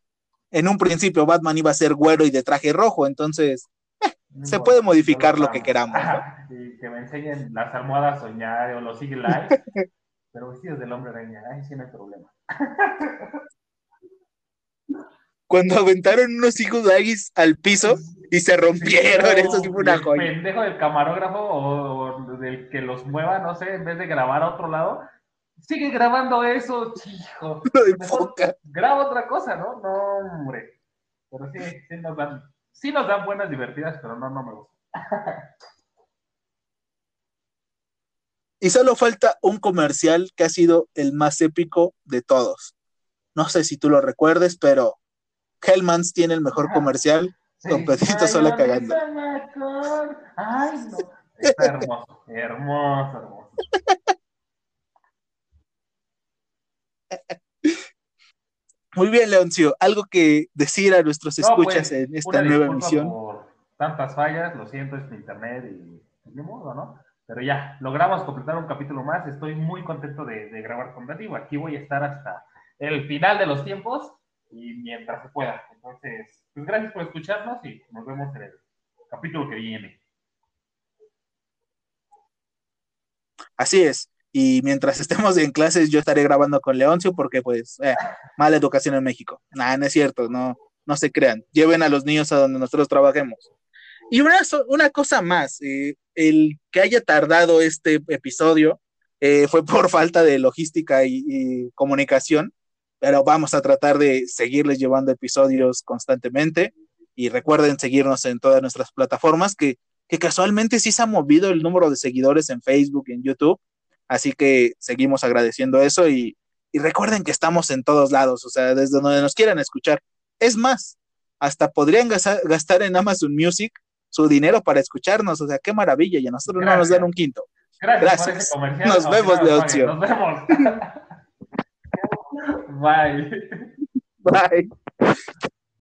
en un principio Batman iba a ser güero y de traje rojo, entonces No se puede modificar lo que queramos, ¿no? Y que me enseñen las almohadas soñar o los Eyes, pero vestidos del hombre araña, ahí sí no hay problema. Cuando aventaron unos hijos de al piso y se rompieron, Sí, eso sí fue una el joya. pendejo del camarógrafo o, o del que los mueva, no sé, en vez de grabar a otro lado, sigue grabando eso, hijo. Lo enfoca. graba otra cosa, ¿no? No, hombre. Pero sí, sí nos dan, sí nos dan buenas divertidas, pero no, no me gusta. Y solo falta un comercial que ha sido el más épico de todos. No sé si tú lo recuerdes, pero Hellmans tiene el mejor comercial. Don Pedrito sola cagando. Ay, no. Está hermoso, hermoso, hermoso. Muy bien, Leoncio. Algo que decir a nuestros No, escuchas pues, en esta nueva emisión. Por tantas fallas, lo siento, es mi internet y pues, ni modo, ¿no? Pero ya, logramos completar un capítulo más. Estoy muy contento de, de grabar con Dativo. Aquí voy a estar hasta el final de los tiempos y mientras se pueda. Entonces, pues gracias por escucharnos y nos vemos en el capítulo que viene. Así es. Y mientras estemos en clases, yo estaré grabando con Leoncio porque, pues, eh, mala educación en México. Nah, no es cierto, no, no se crean. Lleven a los niños a donde nosotros trabajemos. Y una, una cosa más, eh, el que haya tardado este episodio eh, fue por falta de logística y, y comunicación, pero vamos a tratar de seguirles llevando episodios constantemente. Y recuerden seguirnos en todas nuestras plataformas, que, que casualmente sí se ha movido el número de seguidores en Facebook en YouTube. Así que seguimos agradeciendo eso y, y recuerden que estamos en todos lados, o sea, desde donde nos quieran escuchar. Es más, hasta podrían gastar en Amazon Music su dinero para escucharnos, o sea, qué maravilla, y a nosotros no nos dan un quinto. Gracias, Gracias. por ese comercial. Nos vemos, no nos Leoncio. paguen. Nos vemos. Bye. Bye.